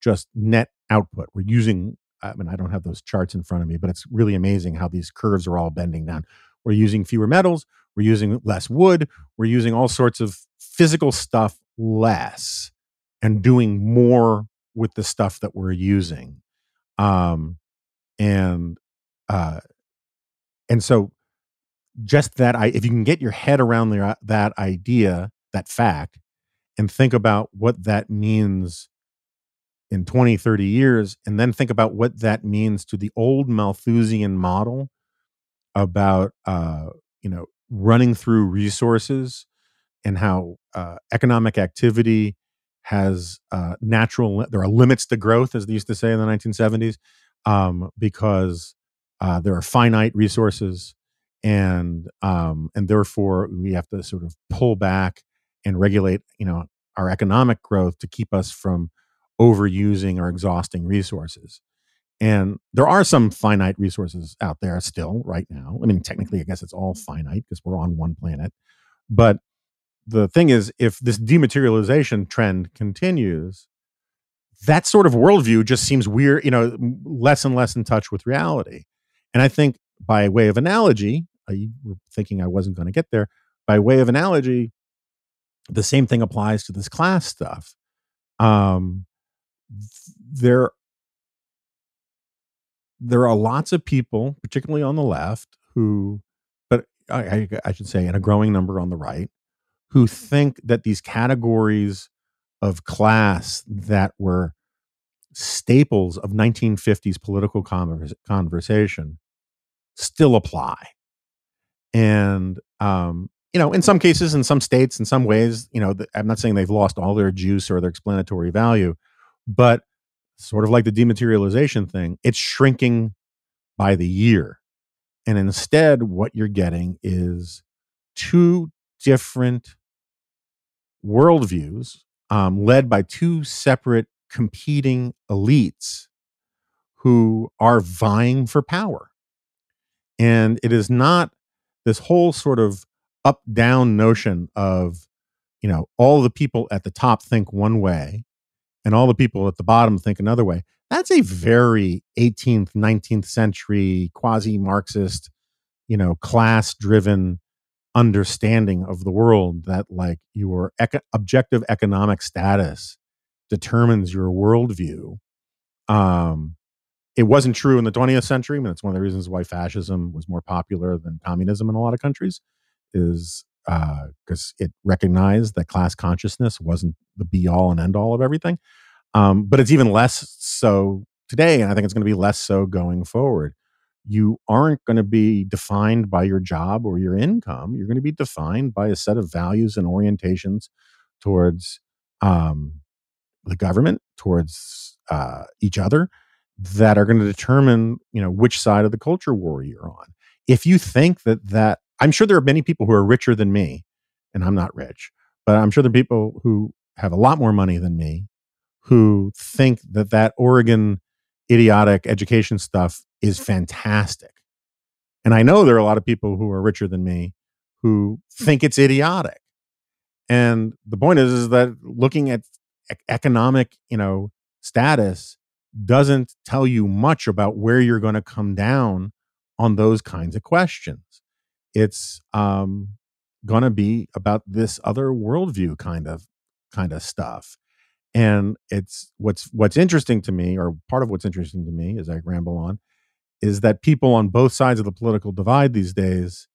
just net output. We're using I mean, I don't have those charts in front of me, but it's really amazing how these curves are all bending down. We're using fewer metals, we're using less wood, we're using all sorts of physical stuff less and doing more with the stuff that we're using. Um, and uh, and so just that I if you can get your head around the, that idea, that fact, and think about what that means in 20, 30 years, and then think about what that means to the old Malthusian model about, uh, you know, running through resources and how uh, economic activity has uh, natural, there are limits to growth, as they used to say in the 1970s, um, because uh, there are finite resources and um, and therefore we have to sort of pull back and regulate you know our economic growth to keep us from overusing or exhausting resources. And there are some finite resources out there still right now. I mean, technically, I guess it's all finite because we're on one planet. But the thing is, if this dematerialization trend continues, that sort of worldview just seems weird, you know, less and less in touch with reality. And I think by way of analogy, you were thinking I wasn't going to get there. By way of analogy, the same thing applies to this class stuff. Um, there there are lots of people, particularly on the left, who, but I, I, should say, in a growing number on the right, who think that these categories of class that were staples of 1950s political converse, conversation still apply. And, um, you know, in some cases, in some states, in some ways, you know, I'm not saying they've lost all their juice or their explanatory value, but sort of like the dematerialization thing, it's shrinking by the year. And instead, what you're getting is two different worldviews um, led by two separate competing elites who are vying for power. And it is not this whole sort of up down notion of, you know, all the people at the top think one way and all the people at the bottom think another way. That's a very 18th, 19th century quasi Marxist, you know, class driven understanding of the world that like your eco- objective economic status determines your worldview. Um, it wasn't true in the 20th century. I mean, it's one of the reasons why fascism was more popular than communism in a lot of countries, is because uh, it recognized that class consciousness wasn't the be all and end all of everything. Um, but it's even less so today, and I think it's going to be less so going forward. You aren't going to be defined by your job or your income. You're going to be defined by a set of values and orientations towards um, the government, towards uh, each other, that are going to determine, you know, which side of the culture war you're on. If you think that that, I'm sure there are many people who are richer than me, and I'm not rich, but I'm sure there are people who have a lot more money than me who think that that Oregon idiotic education stuff is fantastic. And I know there are a lot of people who are richer than me who think it's idiotic. And the point is, is that looking at economic, you know, status doesn't tell you much about where you're going to come down on those kinds of questions. It's um, going to be about this other worldview kind of kind of stuff. And it's what's what's interesting to me, or part of what's interesting to me, as I ramble on, is that people on both sides of the political divide these days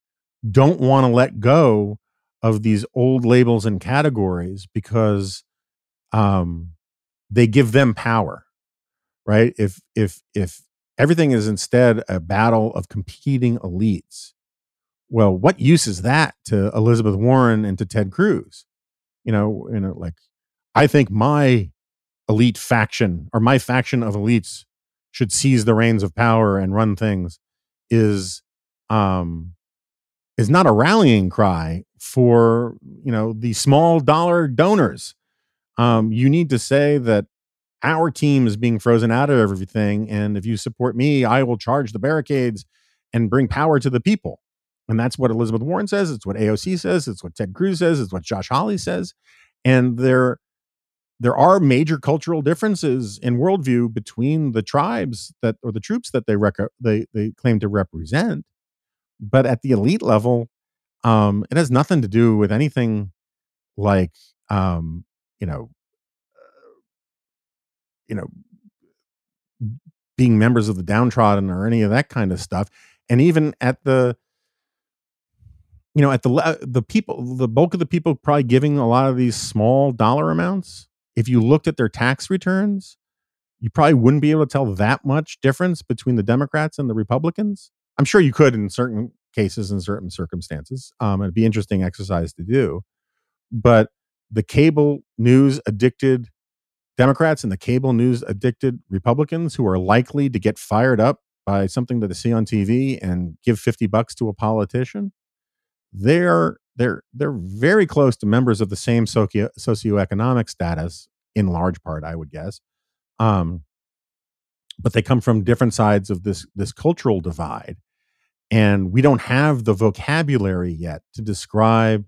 don't want to let go of these old labels and categories because um, they give them power, right? If if if everything is instead a battle of competing elites, well, what use is that to Elizabeth Warren and to Ted Cruz? You know, you know, like I think my elite faction or my faction of elites should seize the reins of power and run things is um is not a rallying cry for you know the small dollar donors um, you need to say that our team is being frozen out of everything. And if you support me, I will charge the barricades and bring power to the people. And that's what Elizabeth Warren says. It's what AOC says. It's what Ted Cruz says. It's what Josh Hawley says. And there, there are major cultural differences in worldview between the tribes that or the troops that they rec- they they claim to represent. But at the elite level, um, it has nothing to do with anything like um, you know, uh, you know, being members of the downtrodden or any of that kind of stuff. And even at the, you know, at the the people, the bulk of the people probably giving a lot of these small dollar amounts. If you looked at their tax returns, you probably wouldn't be able to tell that much difference between the Democrats and the Republicans. I'm sure you could in certain cases in certain circumstances. Um, it'd be interesting exercise to do, but the cable news addicted Democrats and the cable news addicted Republicans who are likely to get fired up by something that they see on TV and give 50 bucks to a politician, they're they're they're very close to members of the same socio socioeconomic status in large part, I would guess. Um, but they come from different sides of this this cultural divide, and we don't have the vocabulary yet to describe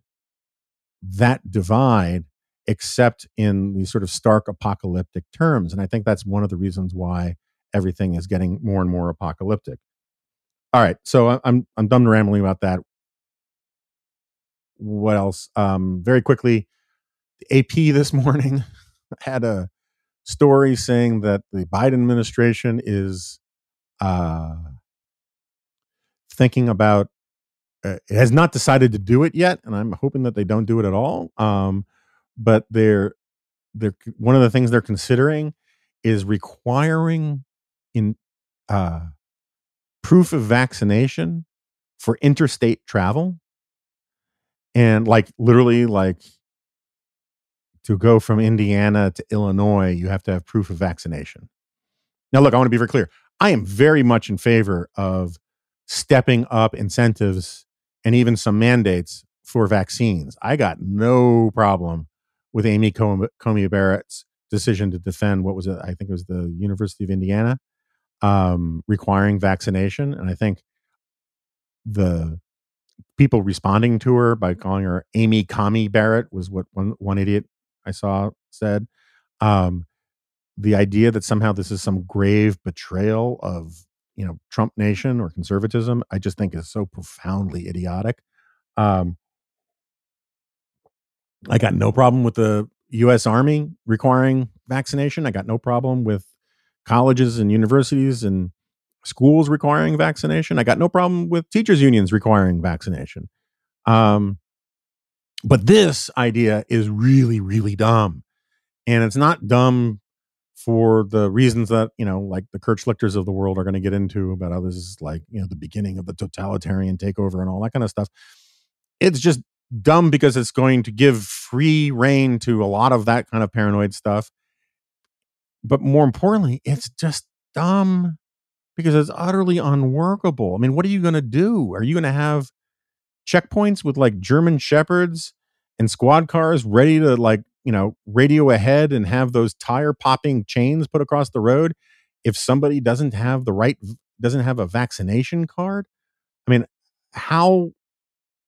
that divide except in these sort of stark apocalyptic terms. And I think that's one of the reasons why everything is getting more and more apocalyptic. All right, so I'm I'm done rambling about that. What else? Um, very quickly, AP this <laughs> morning had a story saying that the Biden administration is uh, thinking about uh, it has not decided to do it yet, and I'm hoping that they don't do it at all. Um, but they're they're one of the things they're considering is requiring in uh, proof of vaccination for interstate travel, and like literally like to go from Indiana to Illinois, you have to have proof of vaccination. Now, look, I want to be very clear. I am very much in favor of stepping up incentives and even some mandates for vaccines. I got no problem with Amy Coney Barrett's decision to defend what was it? I think it was the University of Indiana um, requiring vaccination, and I think the people responding to her by calling her Amy Commie Barrett was what one one idiot I saw said. Um, the idea that somehow this is some grave betrayal of you know Trump Nation or conservatism, I just think is so profoundly idiotic. Um, I got no problem with the U.S. Army requiring vaccination. I got no problem with colleges and universities and schools requiring vaccination. I got no problem with teachers' unions requiring vaccination. Um, but this idea is really, really dumb. And it's not dumb for the reasons that, you know, like the Kurt Schlichters of the world are going to get into about how this is like, you know, the beginning of the totalitarian takeover and all that kind of stuff. It's just dumb because it's going to give free reign to a lot of that kind of paranoid stuff. But more importantly, it's just dumb because it's utterly unworkable. I mean, what are you going to do? Are you going to have checkpoints with like German shepherds and squad cars ready to like, you know, radio ahead and have those tire popping chains put across the road if somebody doesn't have the right doesn't have a vaccination card? I mean, how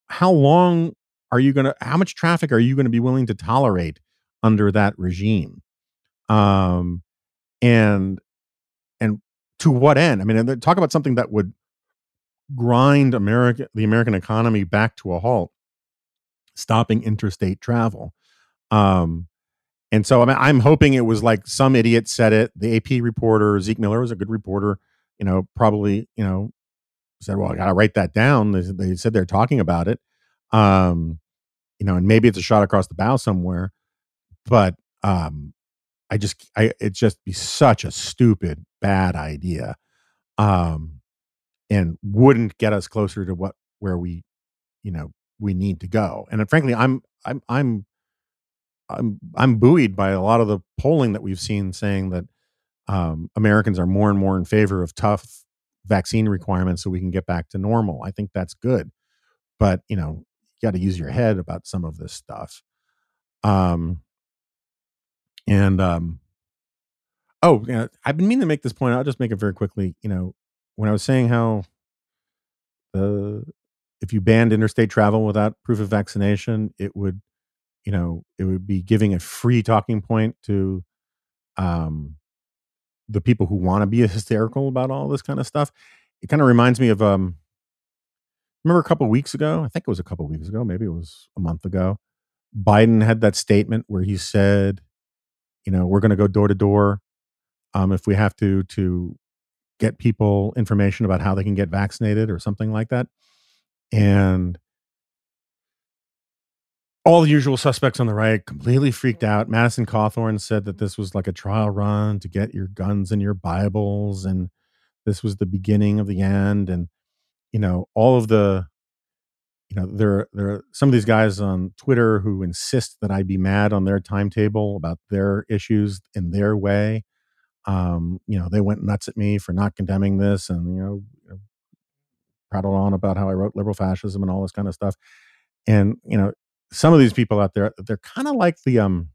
how long are you going to how much traffic are you going to be willing to tolerate under that regime? Um and to what end? I mean, talk about something that would grind America, the American economy back to a halt, stopping interstate travel. Um, and so I mean, I'm hoping it was like some idiot said it. The AP reporter Zeke Miller was a good reporter. You know, probably you know said, "Well, I got to write that down." They, they, said they're talking about it. Um, you know, and maybe it's a shot across the bow somewhere, but um, I just, I it just be such a stupid, bad idea. Um, and wouldn't get us closer to what where we you know we need to go and frankly i'm i'm i'm i'm i'm buoyed by a lot of the polling that we've seen saying that um, americans are more and more in favor of tough vaccine requirements so we can get back to normal i think that's good but you know you got to use your head about some of this stuff um and um oh yeah i've been meaning to make this point i'll just make it very quickly you know when I was saying how the if you banned interstate travel without proof of vaccination, it would, you know, it would be giving a free talking point to um, the people who want to be <laughs> hysterical about all this kind of stuff. It kind of reminds me of um, remember a couple weeks ago. I think it was a couple weeks ago, maybe it was a month ago. Biden had that statement where he said, you know, we're going to go door to door um, if we have to to get people information about how they can get vaccinated or something like that. And all the usual suspects on the right completely freaked out. Madison Cawthorn said that this was like a trial run to get your guns and your Bibles, and this was the beginning of the end. And you know, all of the, you know, there there are some of these guys on Twitter who insist that I be mad on their timetable about their issues in their way. Um, you know, they went nuts at me for not condemning this and, you know, prattled on about how I wrote liberal fascism and all this kind of stuff. And, you know, some of these people out there, they're kind of like the, um,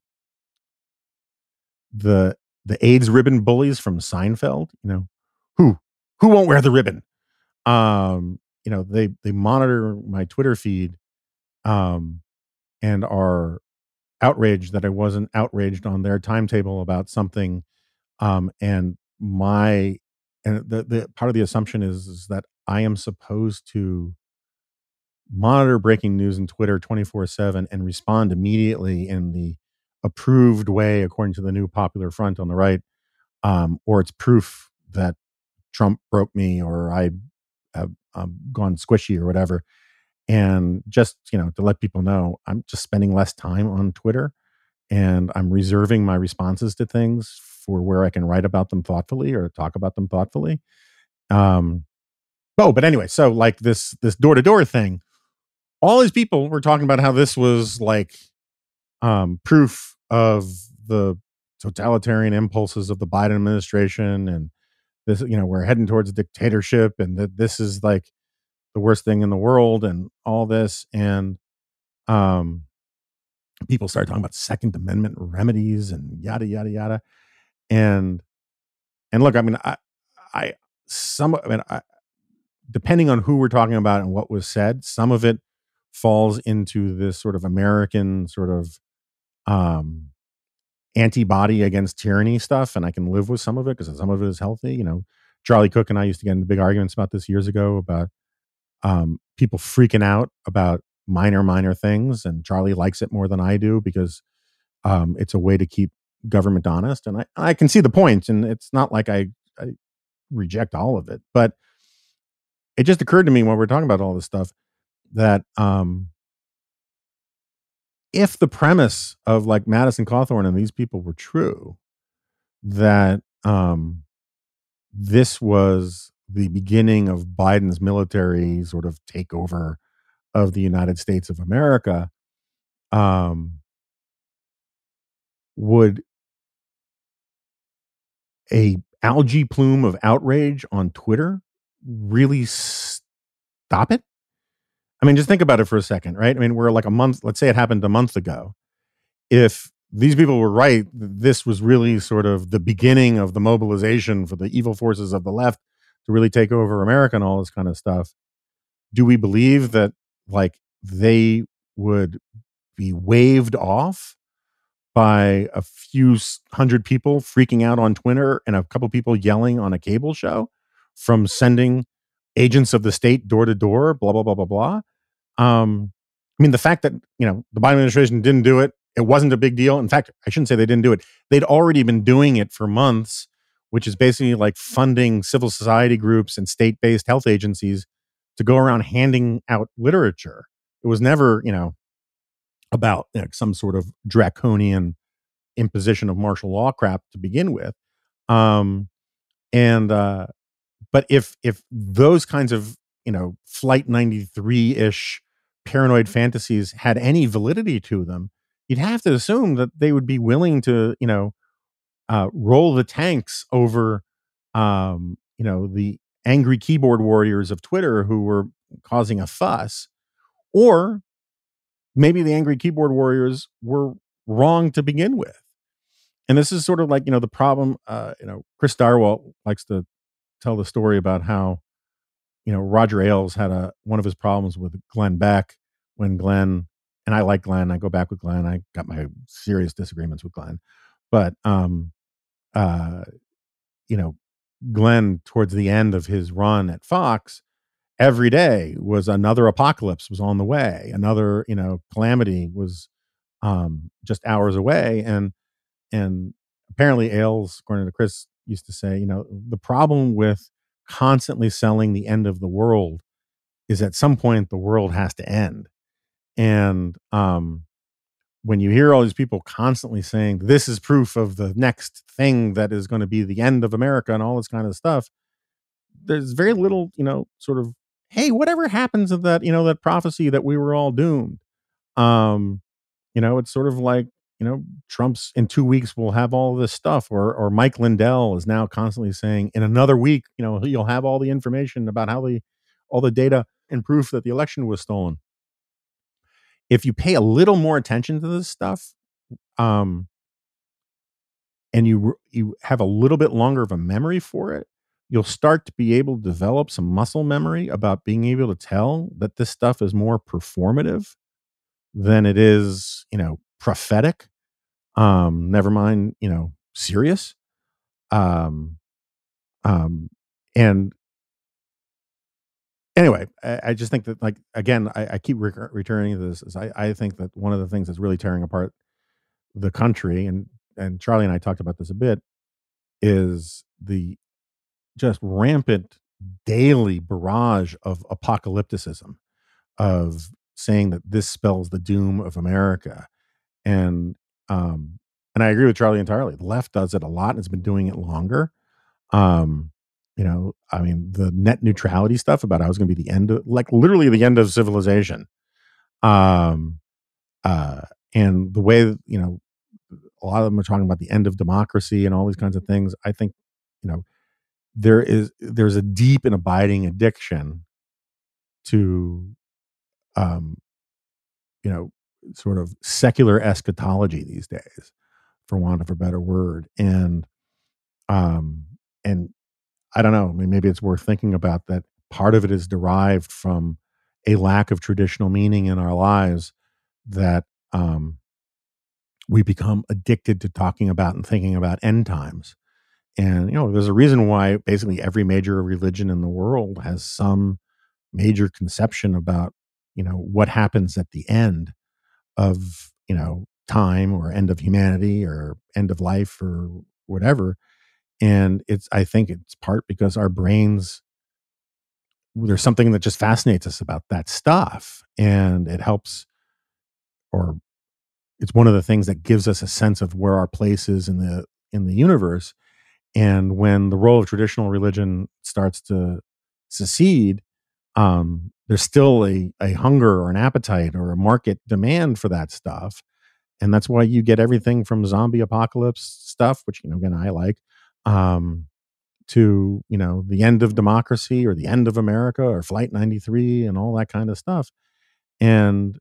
the, the AIDS ribbon bullies from Seinfeld, you know, who, who won't wear the ribbon? Um, you know, they, they monitor my Twitter feed, um, and are outraged that I wasn't outraged on their timetable about something um, and my and the, the part of the assumption is, is that I am supposed to monitor breaking news in Twitter 24 7 and respond immediately in the approved way according to the new popular front on the right, um, or it's proof that Trump broke me or I have um, gone squishy or whatever. and just you know to let people know i'm just spending less time on twitter and i'm reserving my responses to things for where i can write about them thoughtfully or talk about them thoughtfully. Um oh but anyway so like this this door-to-door thing all these people were talking about how this was like um proof of the totalitarian impulses of the biden administration and this you know we're heading towards a dictatorship and that this is like the worst thing in the world and all this. And um people start talking about second amendment remedies and yada yada yada. And and look i mean i i some i mean I, depending on who we're talking about and what was said some of it falls into this sort of american sort of um antibody against tyranny stuff and i can live with some of it because some of it is healthy you know. Charlie Cooke and i used to get into big arguments about this years ago about um, people freaking out about minor, minor things. And Charlie likes it more than I do because um, it's a way to keep government honest. And I, I can see the point, and it's not like I, I reject all of it, but it just occurred to me when we are talking about all this stuff that um, if the premise of like Madison Cawthorn and these people were true, that um, this was the beginning of Biden's military sort of takeover of the United States of America, um, would a algae plume of outrage on Twitter really stop it? I mean, just think about it for a second, right? I mean, we're like a month, let's say it happened a month ago. If these people were right, this was really sort of the beginning of the mobilization for the evil forces of the left to really take over America and all this kind of stuff. Do we believe that like they would be waved off by a few hundred people freaking out on Twitter and a couple people yelling on a cable show from sending agents of the state door to door, blah, blah, blah, blah, blah. Um, I mean, the fact that, you know, the Biden administration didn't do it, it wasn't a big deal. In fact, I shouldn't say they didn't do it. They'd already been doing it for months which is basically like funding civil society groups and state based health agencies to go around handing out literature. It was never, you know, about you know, some sort of draconian imposition of martial law crap to begin with. Um, and uh, but if if those kinds of you know flight 93 ish paranoid fantasies had any validity to them you'd have to assume that they would be willing to you know uh, roll the tanks over, um, you know, the angry keyboard warriors of Twitter who were causing a fuss, or maybe the angry keyboard warriors were wrong to begin with. And this is sort of like you know the problem. Uh, you know, Chris Stirewalt likes to tell the story about how you know Roger Ailes had a one of his problems with Glenn Beck when Glenn and I like Glenn. I go back with Glenn. I got my serious disagreements with Glenn, but um, uh, you know, Glenn towards the end of his run at Fox, every day was another apocalypse was on the way, another you know calamity was um, just hours away, and and apparently Ailes, according to Chris, used to say, you know, the problem with constantly selling the end of the world is at some point the world has to end, and um, when you hear all these people constantly saying this is proof of the next thing that is going to be the end of America and all this kind of stuff, there's very little, you know, sort of, hey, whatever happens of that, you know, that prophecy that we were all doomed. Um, you know, it's sort of like, you know, Trump's in two weeks will have all this stuff, or or Mike Lindell is now constantly saying in another week, you know, you'll have all the information about how the all the data and proof that the election was stolen if you pay a little more attention to this stuff, um, and you you have a little bit longer of a memory for it, you'll start to be able to develop some muscle memory about being able to tell that this stuff is more performative than it is, you know, prophetic. Um, never mind, you know, serious. Um, um, and anyway, I, I, just think that like again, I, I keep re- returning to this. Is I, I think that one of the things that's really tearing apart the country, and and Charlie and I talked about this a bit, is the just rampant daily barrage of apocalypticism. of saying that this spells the doom of America. And um, and I agree with Charlie entirely. The left does it a lot and it's been doing it longer. Um, you know, I mean, the net neutrality stuff about how it's going to be the end of, like, literally the end of civilization. Um, uh, and the way you know, a lot of them are talking about the end of democracy and all these kinds of things. I think, you know, there is there's a deep and abiding addiction to, um, you know, sort of secular eschatology these days for want of a better word. And um and I don't know, I mean, maybe it's worth thinking about that part of it is derived from a lack of traditional meaning in our lives that um we become addicted to talking about and thinking about end times. And you know, there's a reason why basically every major religion in the world has some major conception about, you know, what happens at the end of, you know, time or end of humanity or end of life or whatever and it's i think it's part because our brains there's something that just fascinates us about that stuff and it helps or it's one of the things that gives us a sense of where our place is in the in the universe. And when the role of traditional religion starts to secede um, there's still a, a hunger or an appetite or a market demand for that stuff. And that's why you get everything from zombie apocalypse stuff which you know again i like um to you know the end of democracy or the end of america or flight 93 and all that kind of stuff and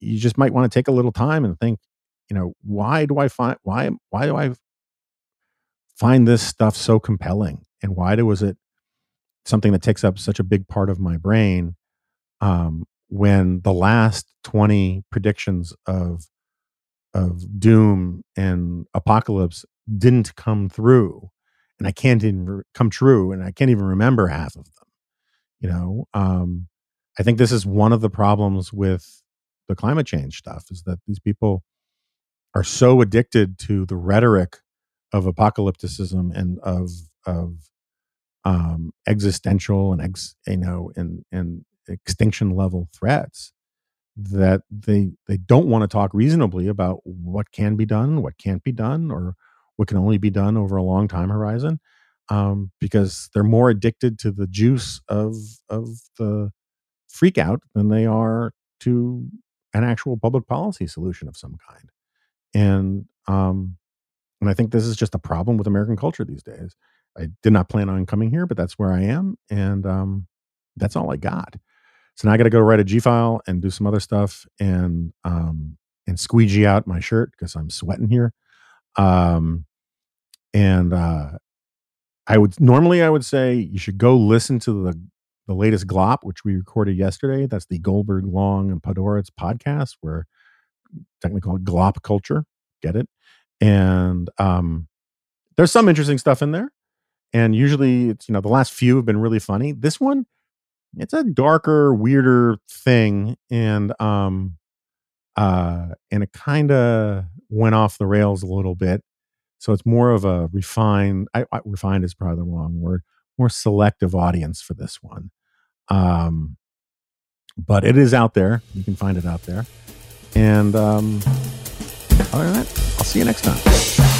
you just might want to take a little time and think you know why do i find why why do i find this stuff so compelling? And why do was it something that takes up such a big part of my brain um, when the last 20 predictions of of doom and apocalypse didn't come through and i can't even re- come true and i can't even remember half of them you know um, i think this is one of the problems with the climate change stuff is that these people are so addicted to the rhetoric of apocalypticism and of of um, existential and ex, you know and and extinction level threats that they they don't want to talk reasonably about what can be done, what can't be done, or what can only be done over a long time horizon, um, because they're more addicted to the juice of of the freak out than they are to an actual public policy solution of some kind. And um, and I think this is just a problem with American culture these days. I did not plan on coming here, but that's where I am, and um, that's all I got. So now I got to go write a G file and do some other stuff and um and squeegee out my shirt because I'm sweating here. Um and uh I would normally I would say you should go listen to the the latest Glop, which we recorded yesterday. That's the Goldberg Long and Podhoretz podcast, where technically called Glop Culture. Get it? And um there's some interesting stuff in there. And usually it's, you know, the last few have been really funny. This one, it's a darker, weirder thing, and um, uh, and it kind of went off the rails a little bit. So it's more of a refined. I, I, refined is probably the wrong word. More selective audience for this one. Um, but it is out there. You can find it out there. And um, other than that, I'll see you next time.